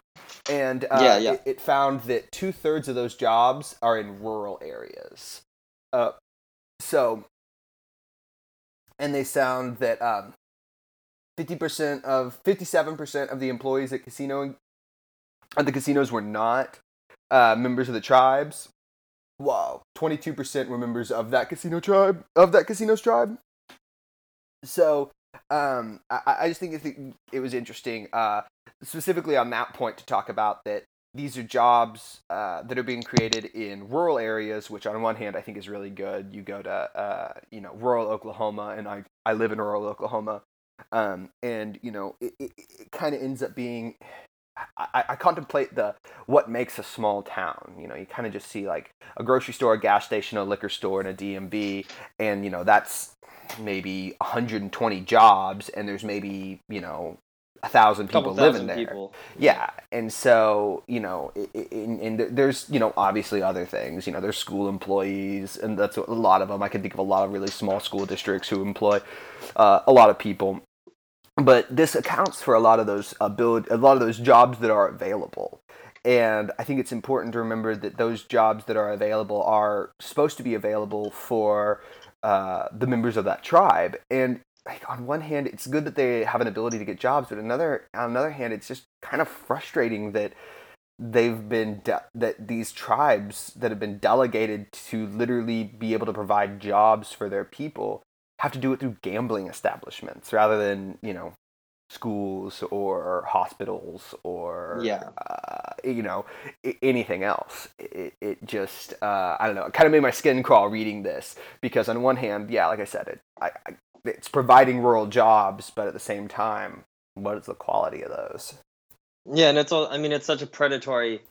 And uh, Yeah, yeah. It, it found that two thirds of those jobs are in rural areas. Uh, so, and they found that um, 50% of 57% of the employees at casino at the casinos were not uh, members of the tribes. Wow, 22% were members of that casino tribe of that casino's tribe. So, um, I, I just think it, it was interesting, uh, specifically on that point, to talk about that these are jobs uh, that are being created in rural areas, which on one hand I think is really good. You go to uh, you know rural Oklahoma, and I I live in rural Oklahoma, um, and you know it, it, it kind of ends up being. I, I contemplate the what makes a small town. You know, you kind of just see like a grocery store, a gas station, a liquor store, and a DMV, and you know that's maybe 120 jobs, and there's maybe you know a thousand people living thousand there. people Yeah, and so you know, i- i- in, in, there's you know obviously other things. You know, there's school employees, and that's a lot of them. I can think of a lot of really small school districts who employ uh, a lot of people. But this accounts for a lot of those ability, a lot of those jobs that are available. And I think it's important to remember that those jobs that are available are supposed to be available for uh, the members of that tribe. And like on one hand, it's good that they have an ability to get jobs, but another on another hand, it's just kind of frustrating that they've been de- that these tribes that have been delegated to literally be able to provide jobs for their people have to do it through gambling establishments rather than you know schools or hospitals or Yeah. uh, you know I- anything else. It, it just uh, I don't know. It kind of made my skin crawl reading this because on one hand, yeah, like I said, it I, I, it's providing rural jobs, but at the same time, what is the quality of those? Yeah, and it's all. I mean, it's such a predatory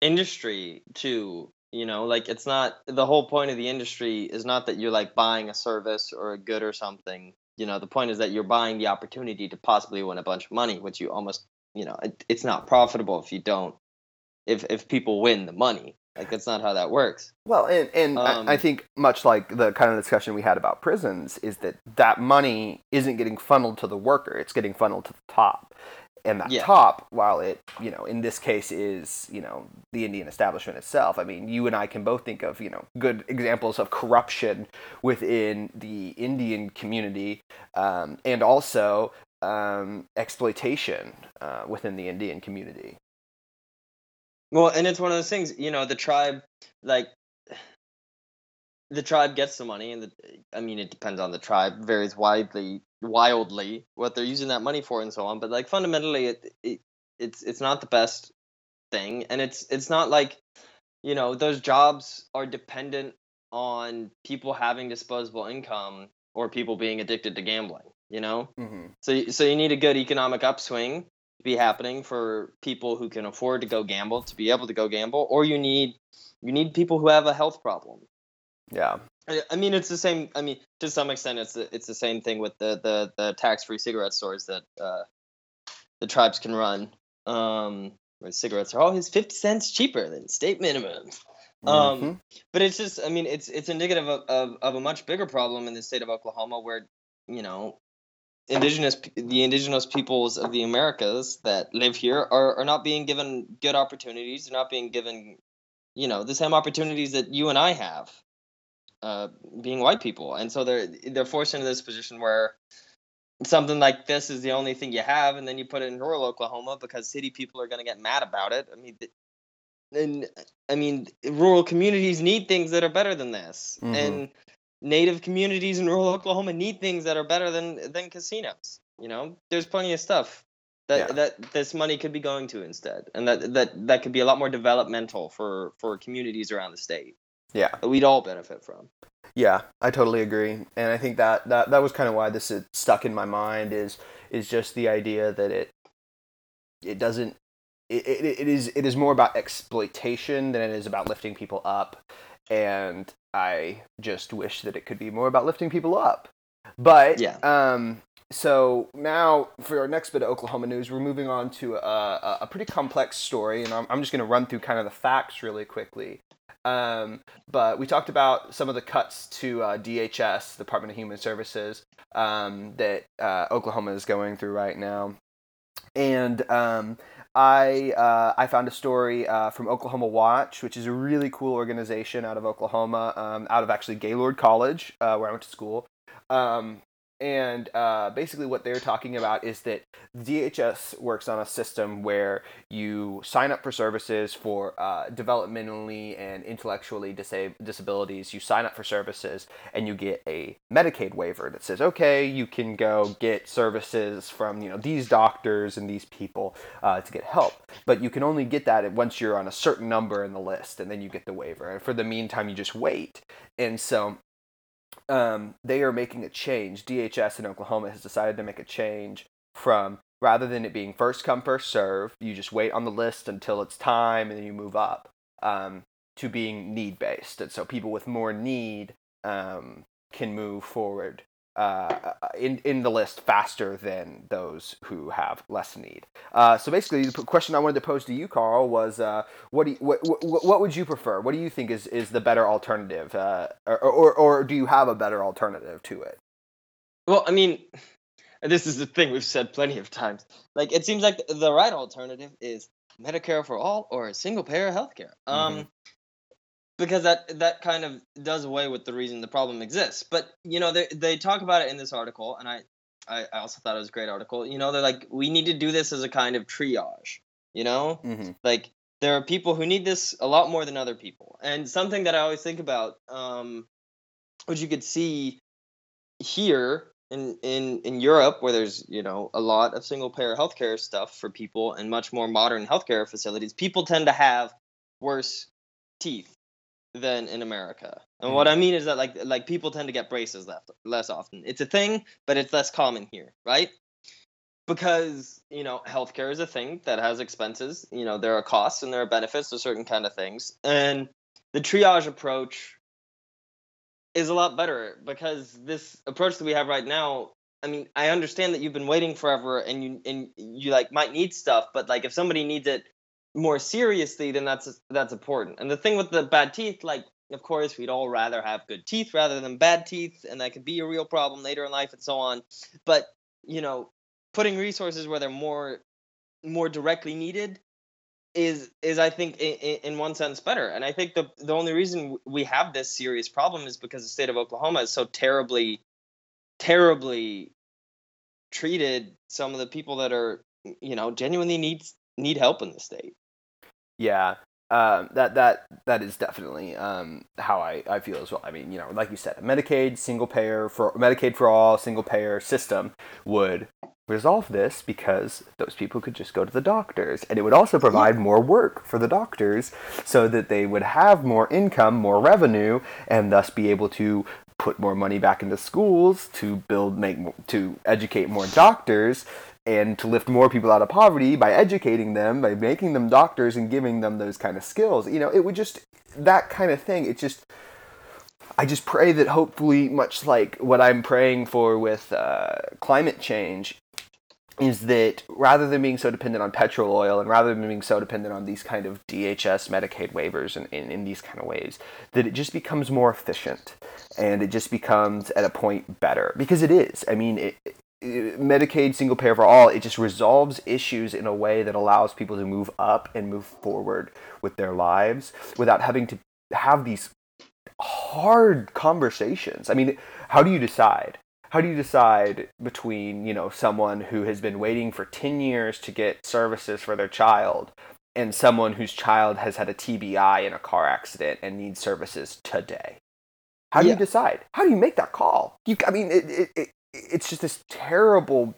industry too. You know, like it's not the whole point of the industry is not that you're like buying a service or a good or something. You know, the point is that you're buying the opportunity to possibly win a bunch of money, which you almost, you know, it, it's not profitable if you don't. If if people win the money, like that's not how that works. Well, and, and Um, I, I think much like the kind of discussion we had about prisons is that that money isn't getting funneled to the worker; it's getting funneled to the top. And that Yeah. top, while it, you know, in this case is, you know, the Indian establishment itself. I mean, you and I can both think of, you know, good examples of corruption within the Indian community, um, and also um, exploitation uh, within the Indian community. Well, and it's one of those things, you know, the tribe, like, the tribe gets the money, and the, I mean, it depends on the tribe, varies widely, wildly what they're using that money for, and so on. But like fundamentally, it, it it's it's not the best thing, and it's it's not like, you know, those jobs are dependent on people having disposable income or people being addicted to gambling. You know, Mm-hmm. so so you need a good economic upswing to be happening for people who can afford to go gamble to be able to go gamble, or you need you need people who have a health problem. Yeah. I, mean, it's the same. I mean, to some extent, it's the, it's the same thing with the the, the tax free cigarette stores that uh, the tribes can run. Um, where cigarettes are always fifty cents cheaper than state minimum. Um, Mhm. but it's just, I mean, it's it's indicative of, of, of a much bigger problem in the state of Oklahoma, where you know, indigenous the indigenous peoples of the Americas that live here are, are not being given good opportunities. They're not being given, you know, the same opportunities that you and I have, uh, being white people, and so they're they're forced into this position where something like this is the only thing you have, and then you put it in rural Oklahoma because city people are going to get mad about it. I mean. and I mean, rural communities need things that are better than this, Mhm. and native communities in rural Oklahoma need things that are better than than casinos. You know, there's plenty of stuff that Yeah. that this money could be going to instead, and that that that could be a lot more developmental for for communities around the state Yeah. we'd all benefit from. Yeah, I totally agree, and I think that that, that was kind of why this is stuck in my mind is is just the idea that it it doesn't it, it, it is it is more about exploitation than it is about lifting people up, and I just wish that it could be more about lifting people up. But Yeah. um, so now for our next bit of Oklahoma news, we're moving on to a, a, a pretty complex story, and I'm, I'm just going to run through kind of the facts really quickly. Um, but we talked about some of the cuts to uh, DHS, Department of Human Services, um, that uh, Oklahoma is going through right now. And um, I uh, I found a story uh, from Oklahoma Watch, which is a really cool organization out of Oklahoma, um, out of actually Gaylord College, uh, where I went to school. Um, and uh, basically, what they're talking about is that DHS works on a system where you sign up for services for uh, developmentally and intellectually disab- disabilities. You sign up for services and you get a Medicaid waiver that says, okay, you can go get services from you know these doctors and these people uh, to get help. But you can only get that once you're on a certain number in the list, and then you get the waiver. And for the meantime, you just wait. And so um, they are making a change. DHS in Oklahoma has decided to make a change from rather than it being first come first serve, you just wait on the list until it's time and then you move up um, to being need based. And so people with more need um, can move forward uh, in in the list faster than those who have less need. Uh, so basically, the question I wanted to pose to you, Carl, was uh, what do you, what, what what would you prefer? What do you think is, is the better alternative, uh, or, or or do you have a better alternative to it? Well, I mean, this is the thing we've said plenty of times. Like, it seems like the- right alternative is Medicare for all or a single payer healthcare. Um, because that that kind of does away with the reason the problem exists. But you know, they they talk about it in this article, and I I, I also thought it was a great article. You know, they're like, we need to do this as a kind of triage. You know, Mm-hmm. like there are people who need this a lot more than other people and something that i always think about um, which you could see here in in in Europe, where there's you know a lot of single payer healthcare stuff for people and much more modern healthcare facilities, people tend to have worse teeth than in America. And Mm-hmm. what I mean is that like like people tend to get braces left less often. It's a thing, but it's less common here, right? Because you know healthcare is a thing that has expenses. You know there are costs and there are benefits to certain kind of things, and the triage approach is a lot better because this approach that we have right now I mean, I understand that you've been waiting forever and you and you like might need stuff, but like if somebody needs it more seriously, then that's that's important. And the thing with the bad teeth, like of course we'd all rather have good teeth rather than bad teeth, and that could be a real problem later in life and so on. But you know, putting resources where they're more more directly needed is is I think in, in one sense better. And I think the the only reason we have this serious problem is because the state of Oklahoma is so terribly terribly treated some of the people that are you know genuinely needs need help in the state. Yeah, um, that that that is definitely um, how I, I feel as well. I mean, you know, like you said, a Medicaid single payer for Medicaid for all single payer system would resolve this because those people could just go to the doctors, and it would also provide more work for the doctors, so that they would have more income, more revenue, and thus be able to put more money back into schools to build make to educate more doctors and to lift more people out of poverty by educating them by making them doctors and giving them those kind of skills you know it would just that kind of thing it just i just pray that hopefully much like what i'm praying for with uh, climate change is that rather than being so dependent on petrol oil and rather than being so dependent on these kind of DHS Medicaid waivers and in, these kind of ways, that it just becomes more efficient and it just becomes at a point better because it is. I mean, it, Medicaid single payer for all, it just resolves issues in a way that allows people to move up and move forward with their lives without having to have these hard conversations. I mean, how do you decide? how do you decide between you know someone who has been waiting for 10 years to get services for their child and someone whose child has had a TBI in a car accident and needs services today how do Yeah. you decide how do you make that call you i mean it, it, it it's just this terrible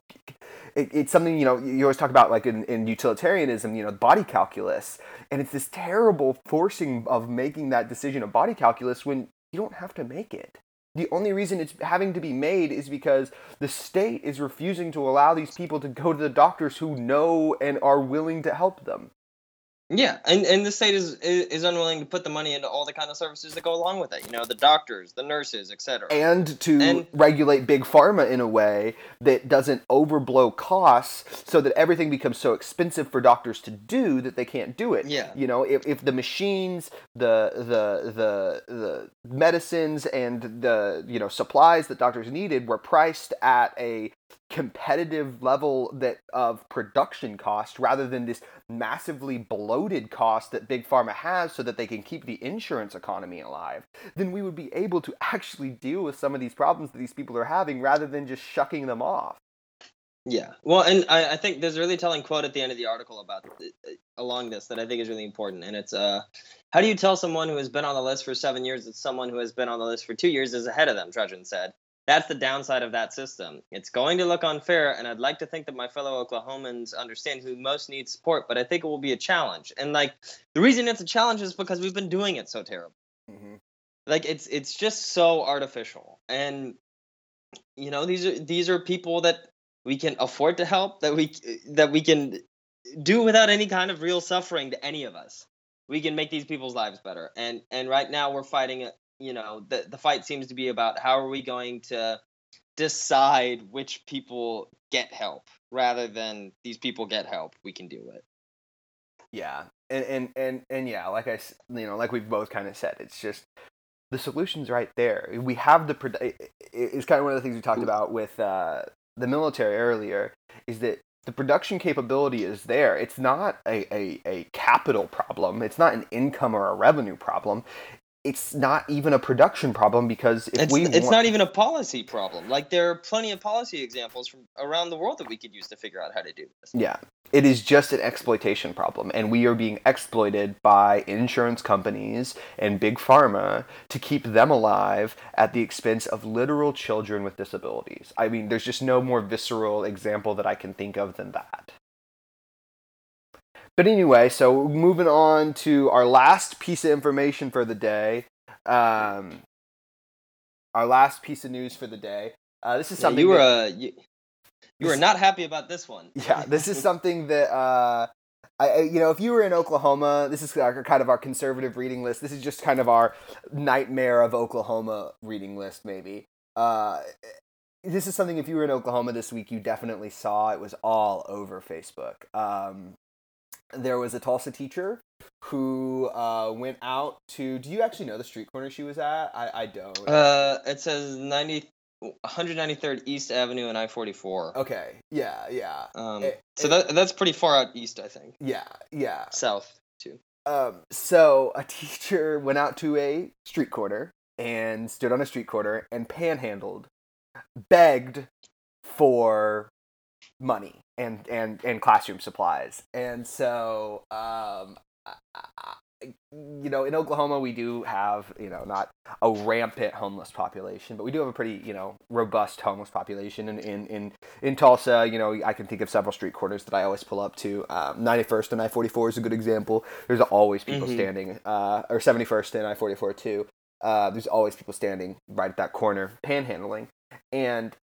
it, it's something you know you always talk about like in, in utilitarianism you know body calculus and it's this terrible forcing of making that decision of body calculus when you don't have to make it the only reason it's having to be made is because the state is refusing to allow these people to go to the doctors who know and are willing to help them. Yeah, and, and the state is, is is unwilling to put the money into all the kind of services that go along with it. You know, the doctors, the nurses, etc. And to And- regulate big pharma in a way that doesn't overblow costs so that everything becomes so expensive for doctors to do that they can't do it. Yeah. You know, if, if the machines, the the the the medicines and the you know supplies that doctors needed were priced at a competitive level that of production cost rather than this massively bloated cost that big pharma has so that they can keep the insurance economy alive then we would be able to actually deal with some of these problems that these people are having rather than just shucking them off Yeah. Well, and I, I think there's a really telling quote at the end of the article about uh, along this that I think is really important, and it's uh, how do you tell someone who has been on the list for seven years that someone who has been on the list for two years is ahead of them? Trudgeon said. That's the downside of that system. It's going to look unfair, and I'd like to think that my fellow Oklahomans understand who most needs support, but I think it will be a challenge. And like the reason it's a challenge is because we've been doing it so terrible. Mm-hmm. like it's it's just so artificial and you know these are these are people that we can afford to help that we that we can do without any kind of real suffering to any of us we can make these people's lives better and and right now we're fighting a- you know the the fight seems to be about how are we going to decide which people get help rather than these people get help we can do it Yeah, and and and and yeah, like I, you know, like we've both kind of said, it's just the solution's right there. We have the. produ- it- it- It's kind of one of the things we talked about with uh, the military earlier. Is that the production capability is there? It's not a, a a capital problem. It's not an income or a revenue problem. It's not even a production problem because if It's, we it's want- not even a policy problem. Like there are plenty of policy examples from around the world that we could use to figure out how to do this. Yeah, it is just an exploitation problem, and we are being exploited by insurance companies and big pharma to keep them alive at the expense of literal children with disabilities. I mean, there's just no more visceral example that I can think of than that. But anyway, so moving on to our last piece of information for the day. Um, our last piece of news for the day. Uh, this is Yeah, something you were that- uh, you, you were not happy about this one. yeah, this is something that uh, I, I- you know, if you were in Oklahoma, this is our, kind of our conservative reading list. This is just kind of our nightmare of Oklahoma reading list, maybe. Uh, this is something if you were in Oklahoma this week, you definitely saw. It was all over Facebook. Um, there was a Tulsa teacher who uh, went out to. Do you actually know the street corner she was at? I, I don't. Uh, it says 90, 193rd East Avenue and I forty four. okay. Yeah. Yeah. Um, it- so it- that that's pretty far out east, I think. Yeah. Yeah. South too. Um, so a teacher went out to a street corner and stood on a street corner and panhandled, begged for money and and and classroom supplies. And so, um, I- I- you know, in Oklahoma, we do have you know not a rampant homeless population, but we do have a pretty you know robust homeless population. And in in in Tulsa, you know, I can think of several street corners that I always pull up to. Um, 91st and I-44 is a good example. There's always people Mhm. standing, uh, or 71st and I-44 too. Uh, there's always people standing right at that corner, panhandling, and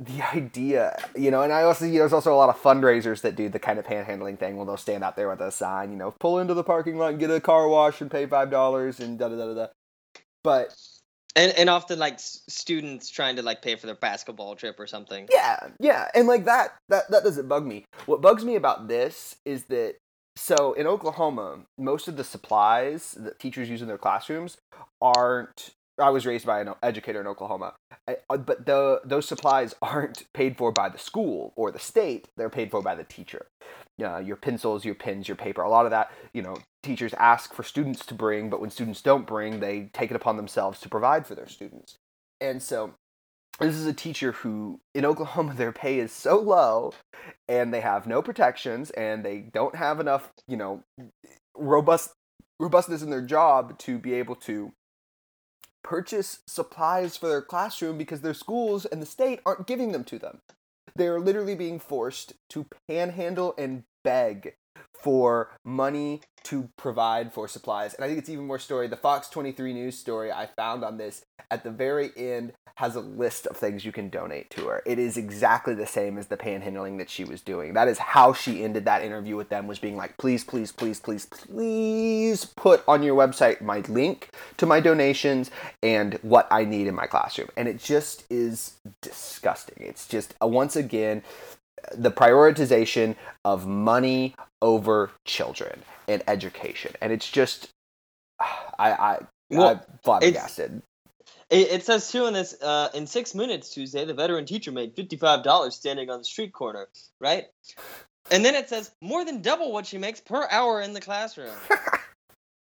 the idea, you know, and I also, you know, there's also a lot of fundraisers that do the kind of panhandling thing where they'll stand out there with a sign, you know, pull into the parking lot and get a car wash and pay five dollars and da da da da da. But And and often like students trying to like pay for their basketball trip or something. Yeah, yeah, and like that, that that doesn't bug me. What bugs me about this is that so in Oklahoma, most of the supplies that teachers use in their classrooms aren't. I was raised by an educator in Oklahoma, I- uh, but the those supplies aren't paid for by the school or the state. They're paid for by the teacher. Uh, your pencils, your pens, your paper. A lot of that, you know, teachers ask for students to bring, but when students don't bring, they take it upon themselves to provide for their students. And so this is a teacher who in Oklahoma their pay is so low and they have no protections and they don't have enough, you know, robust robustness in their job to be able to purchase supplies for their classroom because their schools and the state aren't giving them to them. They're literally being forced to panhandle and beg for money to provide for supplies. And I think it's even more story. The Fox 23 News story I found on this at the very end has a list of things you can donate to her. It is exactly the same as the panhandling that she was doing. That is how she ended that interview with them was being like, "Please, please, please, please, please put on your website my link to my donations and what I need in my classroom." And it just is disgusting. It's just uh, once again the prioritization of money over children and education. And it's just I I Well, I'm flabbergasted. It, it says too in this uh, in six minutes Tuesday, the veteran teacher made fifty five dollars standing on the street corner, right? And then it says more than double what she makes per hour in the classroom.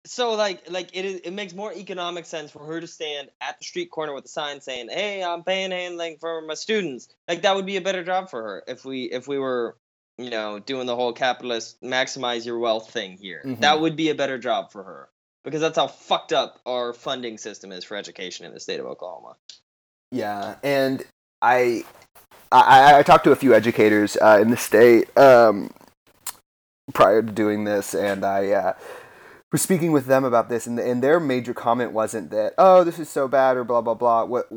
so like like it is it makes more economic sense for her to stand at the street corner with a sign saying, "Hey, I'm panhandling for my students." Like that would be a better job for her if we if we were you know doing the whole capitalist maximize your wealth thing here. Mhm. That would be a better job for her because that's how fucked up our funding system is for education in the state of Oklahoma. Yeah, and I, I, I talked to a few educators uh, in the state um, prior to doing this, and I uh, was speaking with them about this, and, and their major comment wasn't that oh this is so bad or blah blah blah. What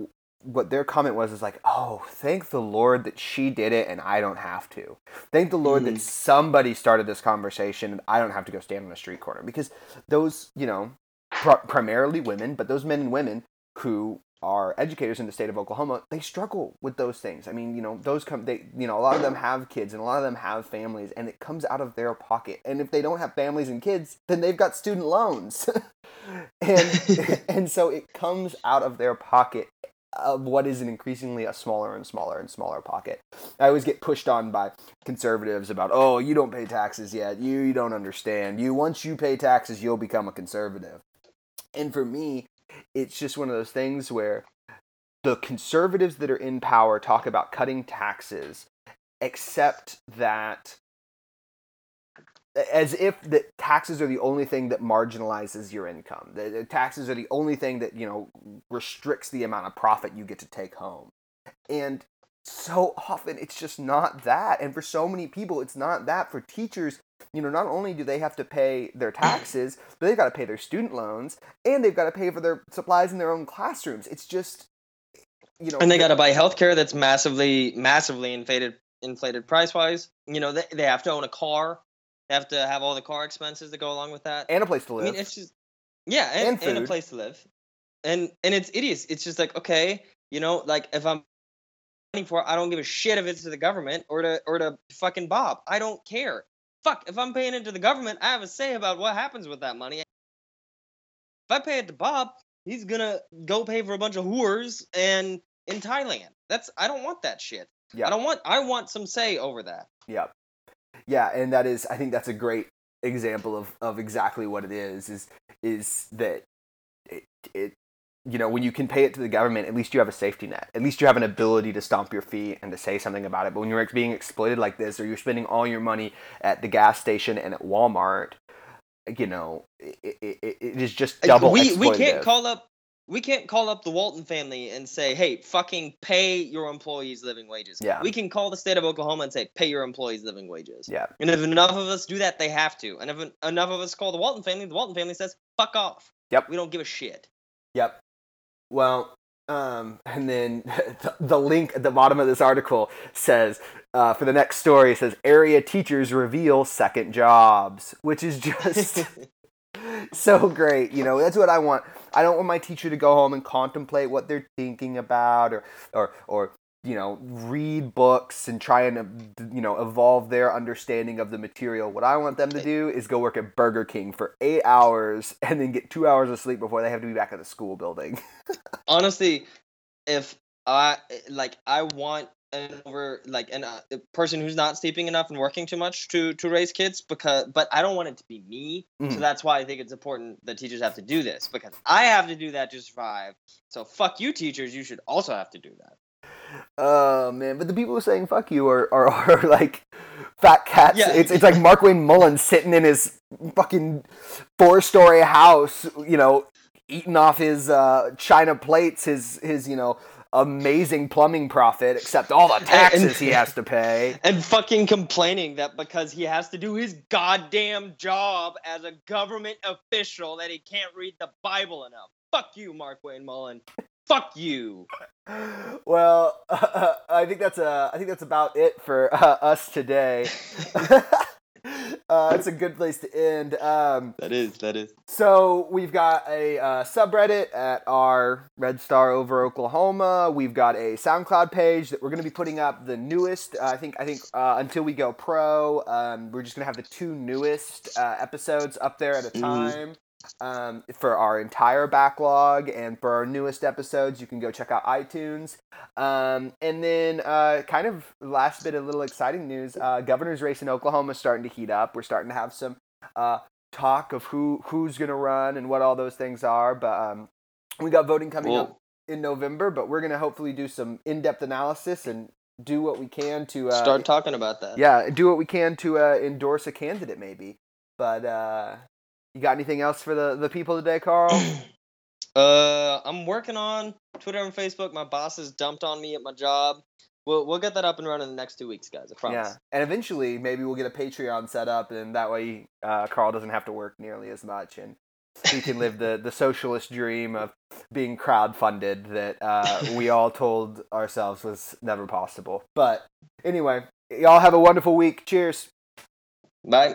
what their comment was is like oh thank the Lord that she did it and I don't have to. Thank the Lord Mhm. that somebody started this conversation and I don't have to go stand on a street corner because those you know pr- primarily women, but those men and women who are educators in the state of Oklahoma, they struggle with those things. I mean, you know, those come they you know, a lot of them have kids and a lot of them have families and it comes out of their pocket. And if they don't have families and kids, then they've got student loans. and and so it comes out of their pocket of what is an increasingly a smaller and smaller and smaller pocket. I always get pushed on by conservatives about, "Oh, you don't pay taxes yet. You you don't understand. You once you pay taxes, you'll become a conservative." And for me, it's just one of those things where the conservatives that are in power talk about cutting taxes, except that as if the taxes are the only thing that marginalizes your income. The, the taxes are the only thing that you know restricts the amount of profit you get to take home, and so often it's just not that. And for so many people, it's not that. For teachers, you know, not only do they have to pay their taxes, but they've got to pay their student loans and they've got to pay for their supplies in their own classrooms. It's just, you know, and they got to buy healthcare that's massively, massively inflated, inflated price wise. You know, they, they have to own a car. They have to have all the car expenses that go along with that. and a place to live. I mean, it's just yeah, and, And and, a place to live, and and it's idiots. It's just like okay, you know, like if I'm for, it, I don't give a shit if it's to the government or to or to fucking Bob. I don't care. Fuck, if I'm paying it to the government, I have a say about what happens with that money. If I pay it to Bob, he's gonna go pay for a bunch of whores and in Thailand. That's I don't want that shit. Yeah. I don't want. I want some say over that. Yeah. Yeah, and that is I think that's a great example of, of exactly what it is is is that it, it you know when you can pay it to the government at least you have a safety net at least you have an ability to stomp your feet and to say something about it but when you're being exploited like this or you're spending all your money at the gas station and at Walmart you know it, it, it is just double we we can't call up we can't call up the Walton family and say, "Hey, fucking pay your employees living wages." Yeah. We can call the state of Oklahoma and say, "Pay your employees living wages." yeah And if enough of us do that, they have to. And if enough of us call the Walton family, the Walton family says, "Fuck off." Yep. We don't give a shit. Yep. Well, um, and then the, the link at the bottom of this article says, uh, for the next story, it says area teachers reveal second jobs, which is just so great. You know, that's what I want. I don't want my teacher to go home and contemplate what they're thinking about, or or or you know, read books and try and you know evolve their understanding of the material. What I want them to do is go work at Burger King for eight hours and then get two hours of sleep before they have to be back at the school building. Honestly, if I like, I want an over like an, uh, a person who's not sleeping enough and working too much to to raise kids because, but I don't want it to be me. Mhm. So that's why I think it's important that teachers have to do this because I have to do that to survive. So fuck you, teachers. You should also have to do that. Oh man, but the people who are saying "fuck you" are are, are like fat cats. Yeah. It's it's like Markwayne Mullin sitting in his fucking four story house, you know, eating off his uh, china plates, his his you know amazing plumbing profit, except all the taxes he has to pay. And fucking complaining that because he has to do his goddamn job as a government official that he can't read the Bible enough. Fuck you, Markwayne Mullin. Fuck you. Well, I think that's uh, I think that's about it for uh, us today. uh, it's a good place to end. Um, That is, that is. So we've got a uh, subreddit at our Red Star over Oklahoma. We've got a SoundCloud page that we're going to be putting up the newest. Uh, I think I think uh, until we go pro, um, we're just going to have the two newest uh, episodes up there at a Mhm. time. Um, for our entire backlog and for our newest episodes, you can go check out iTunes. Um, and then, uh, kind of last bit of little exciting news: uh, governor's race in Oklahoma is starting to heat up. We're starting to have some uh, talk of who who's gonna run and what all those things are. But um, we got voting coming up in November. But we're gonna hopefully do some in depth analysis and do what we can to uh, start talking about that. yeah, do what we can to uh, endorse a candidate, maybe. But uh, you got anything else for the the people today, Carl? Uh, I'm working on Twitter and Facebook. My boss has dumped on me at my job. We'll we'll get that up and running in the next two weeks, guys. I promise. Yeah, and eventually maybe we'll get a Patreon set up, and that way uh, Carl doesn't have to work nearly as much, and he can live the the socialist dream of being crowdfunded that uh, we all told ourselves was never possible. But anyway, y'all have a wonderful week. Cheers. Bye.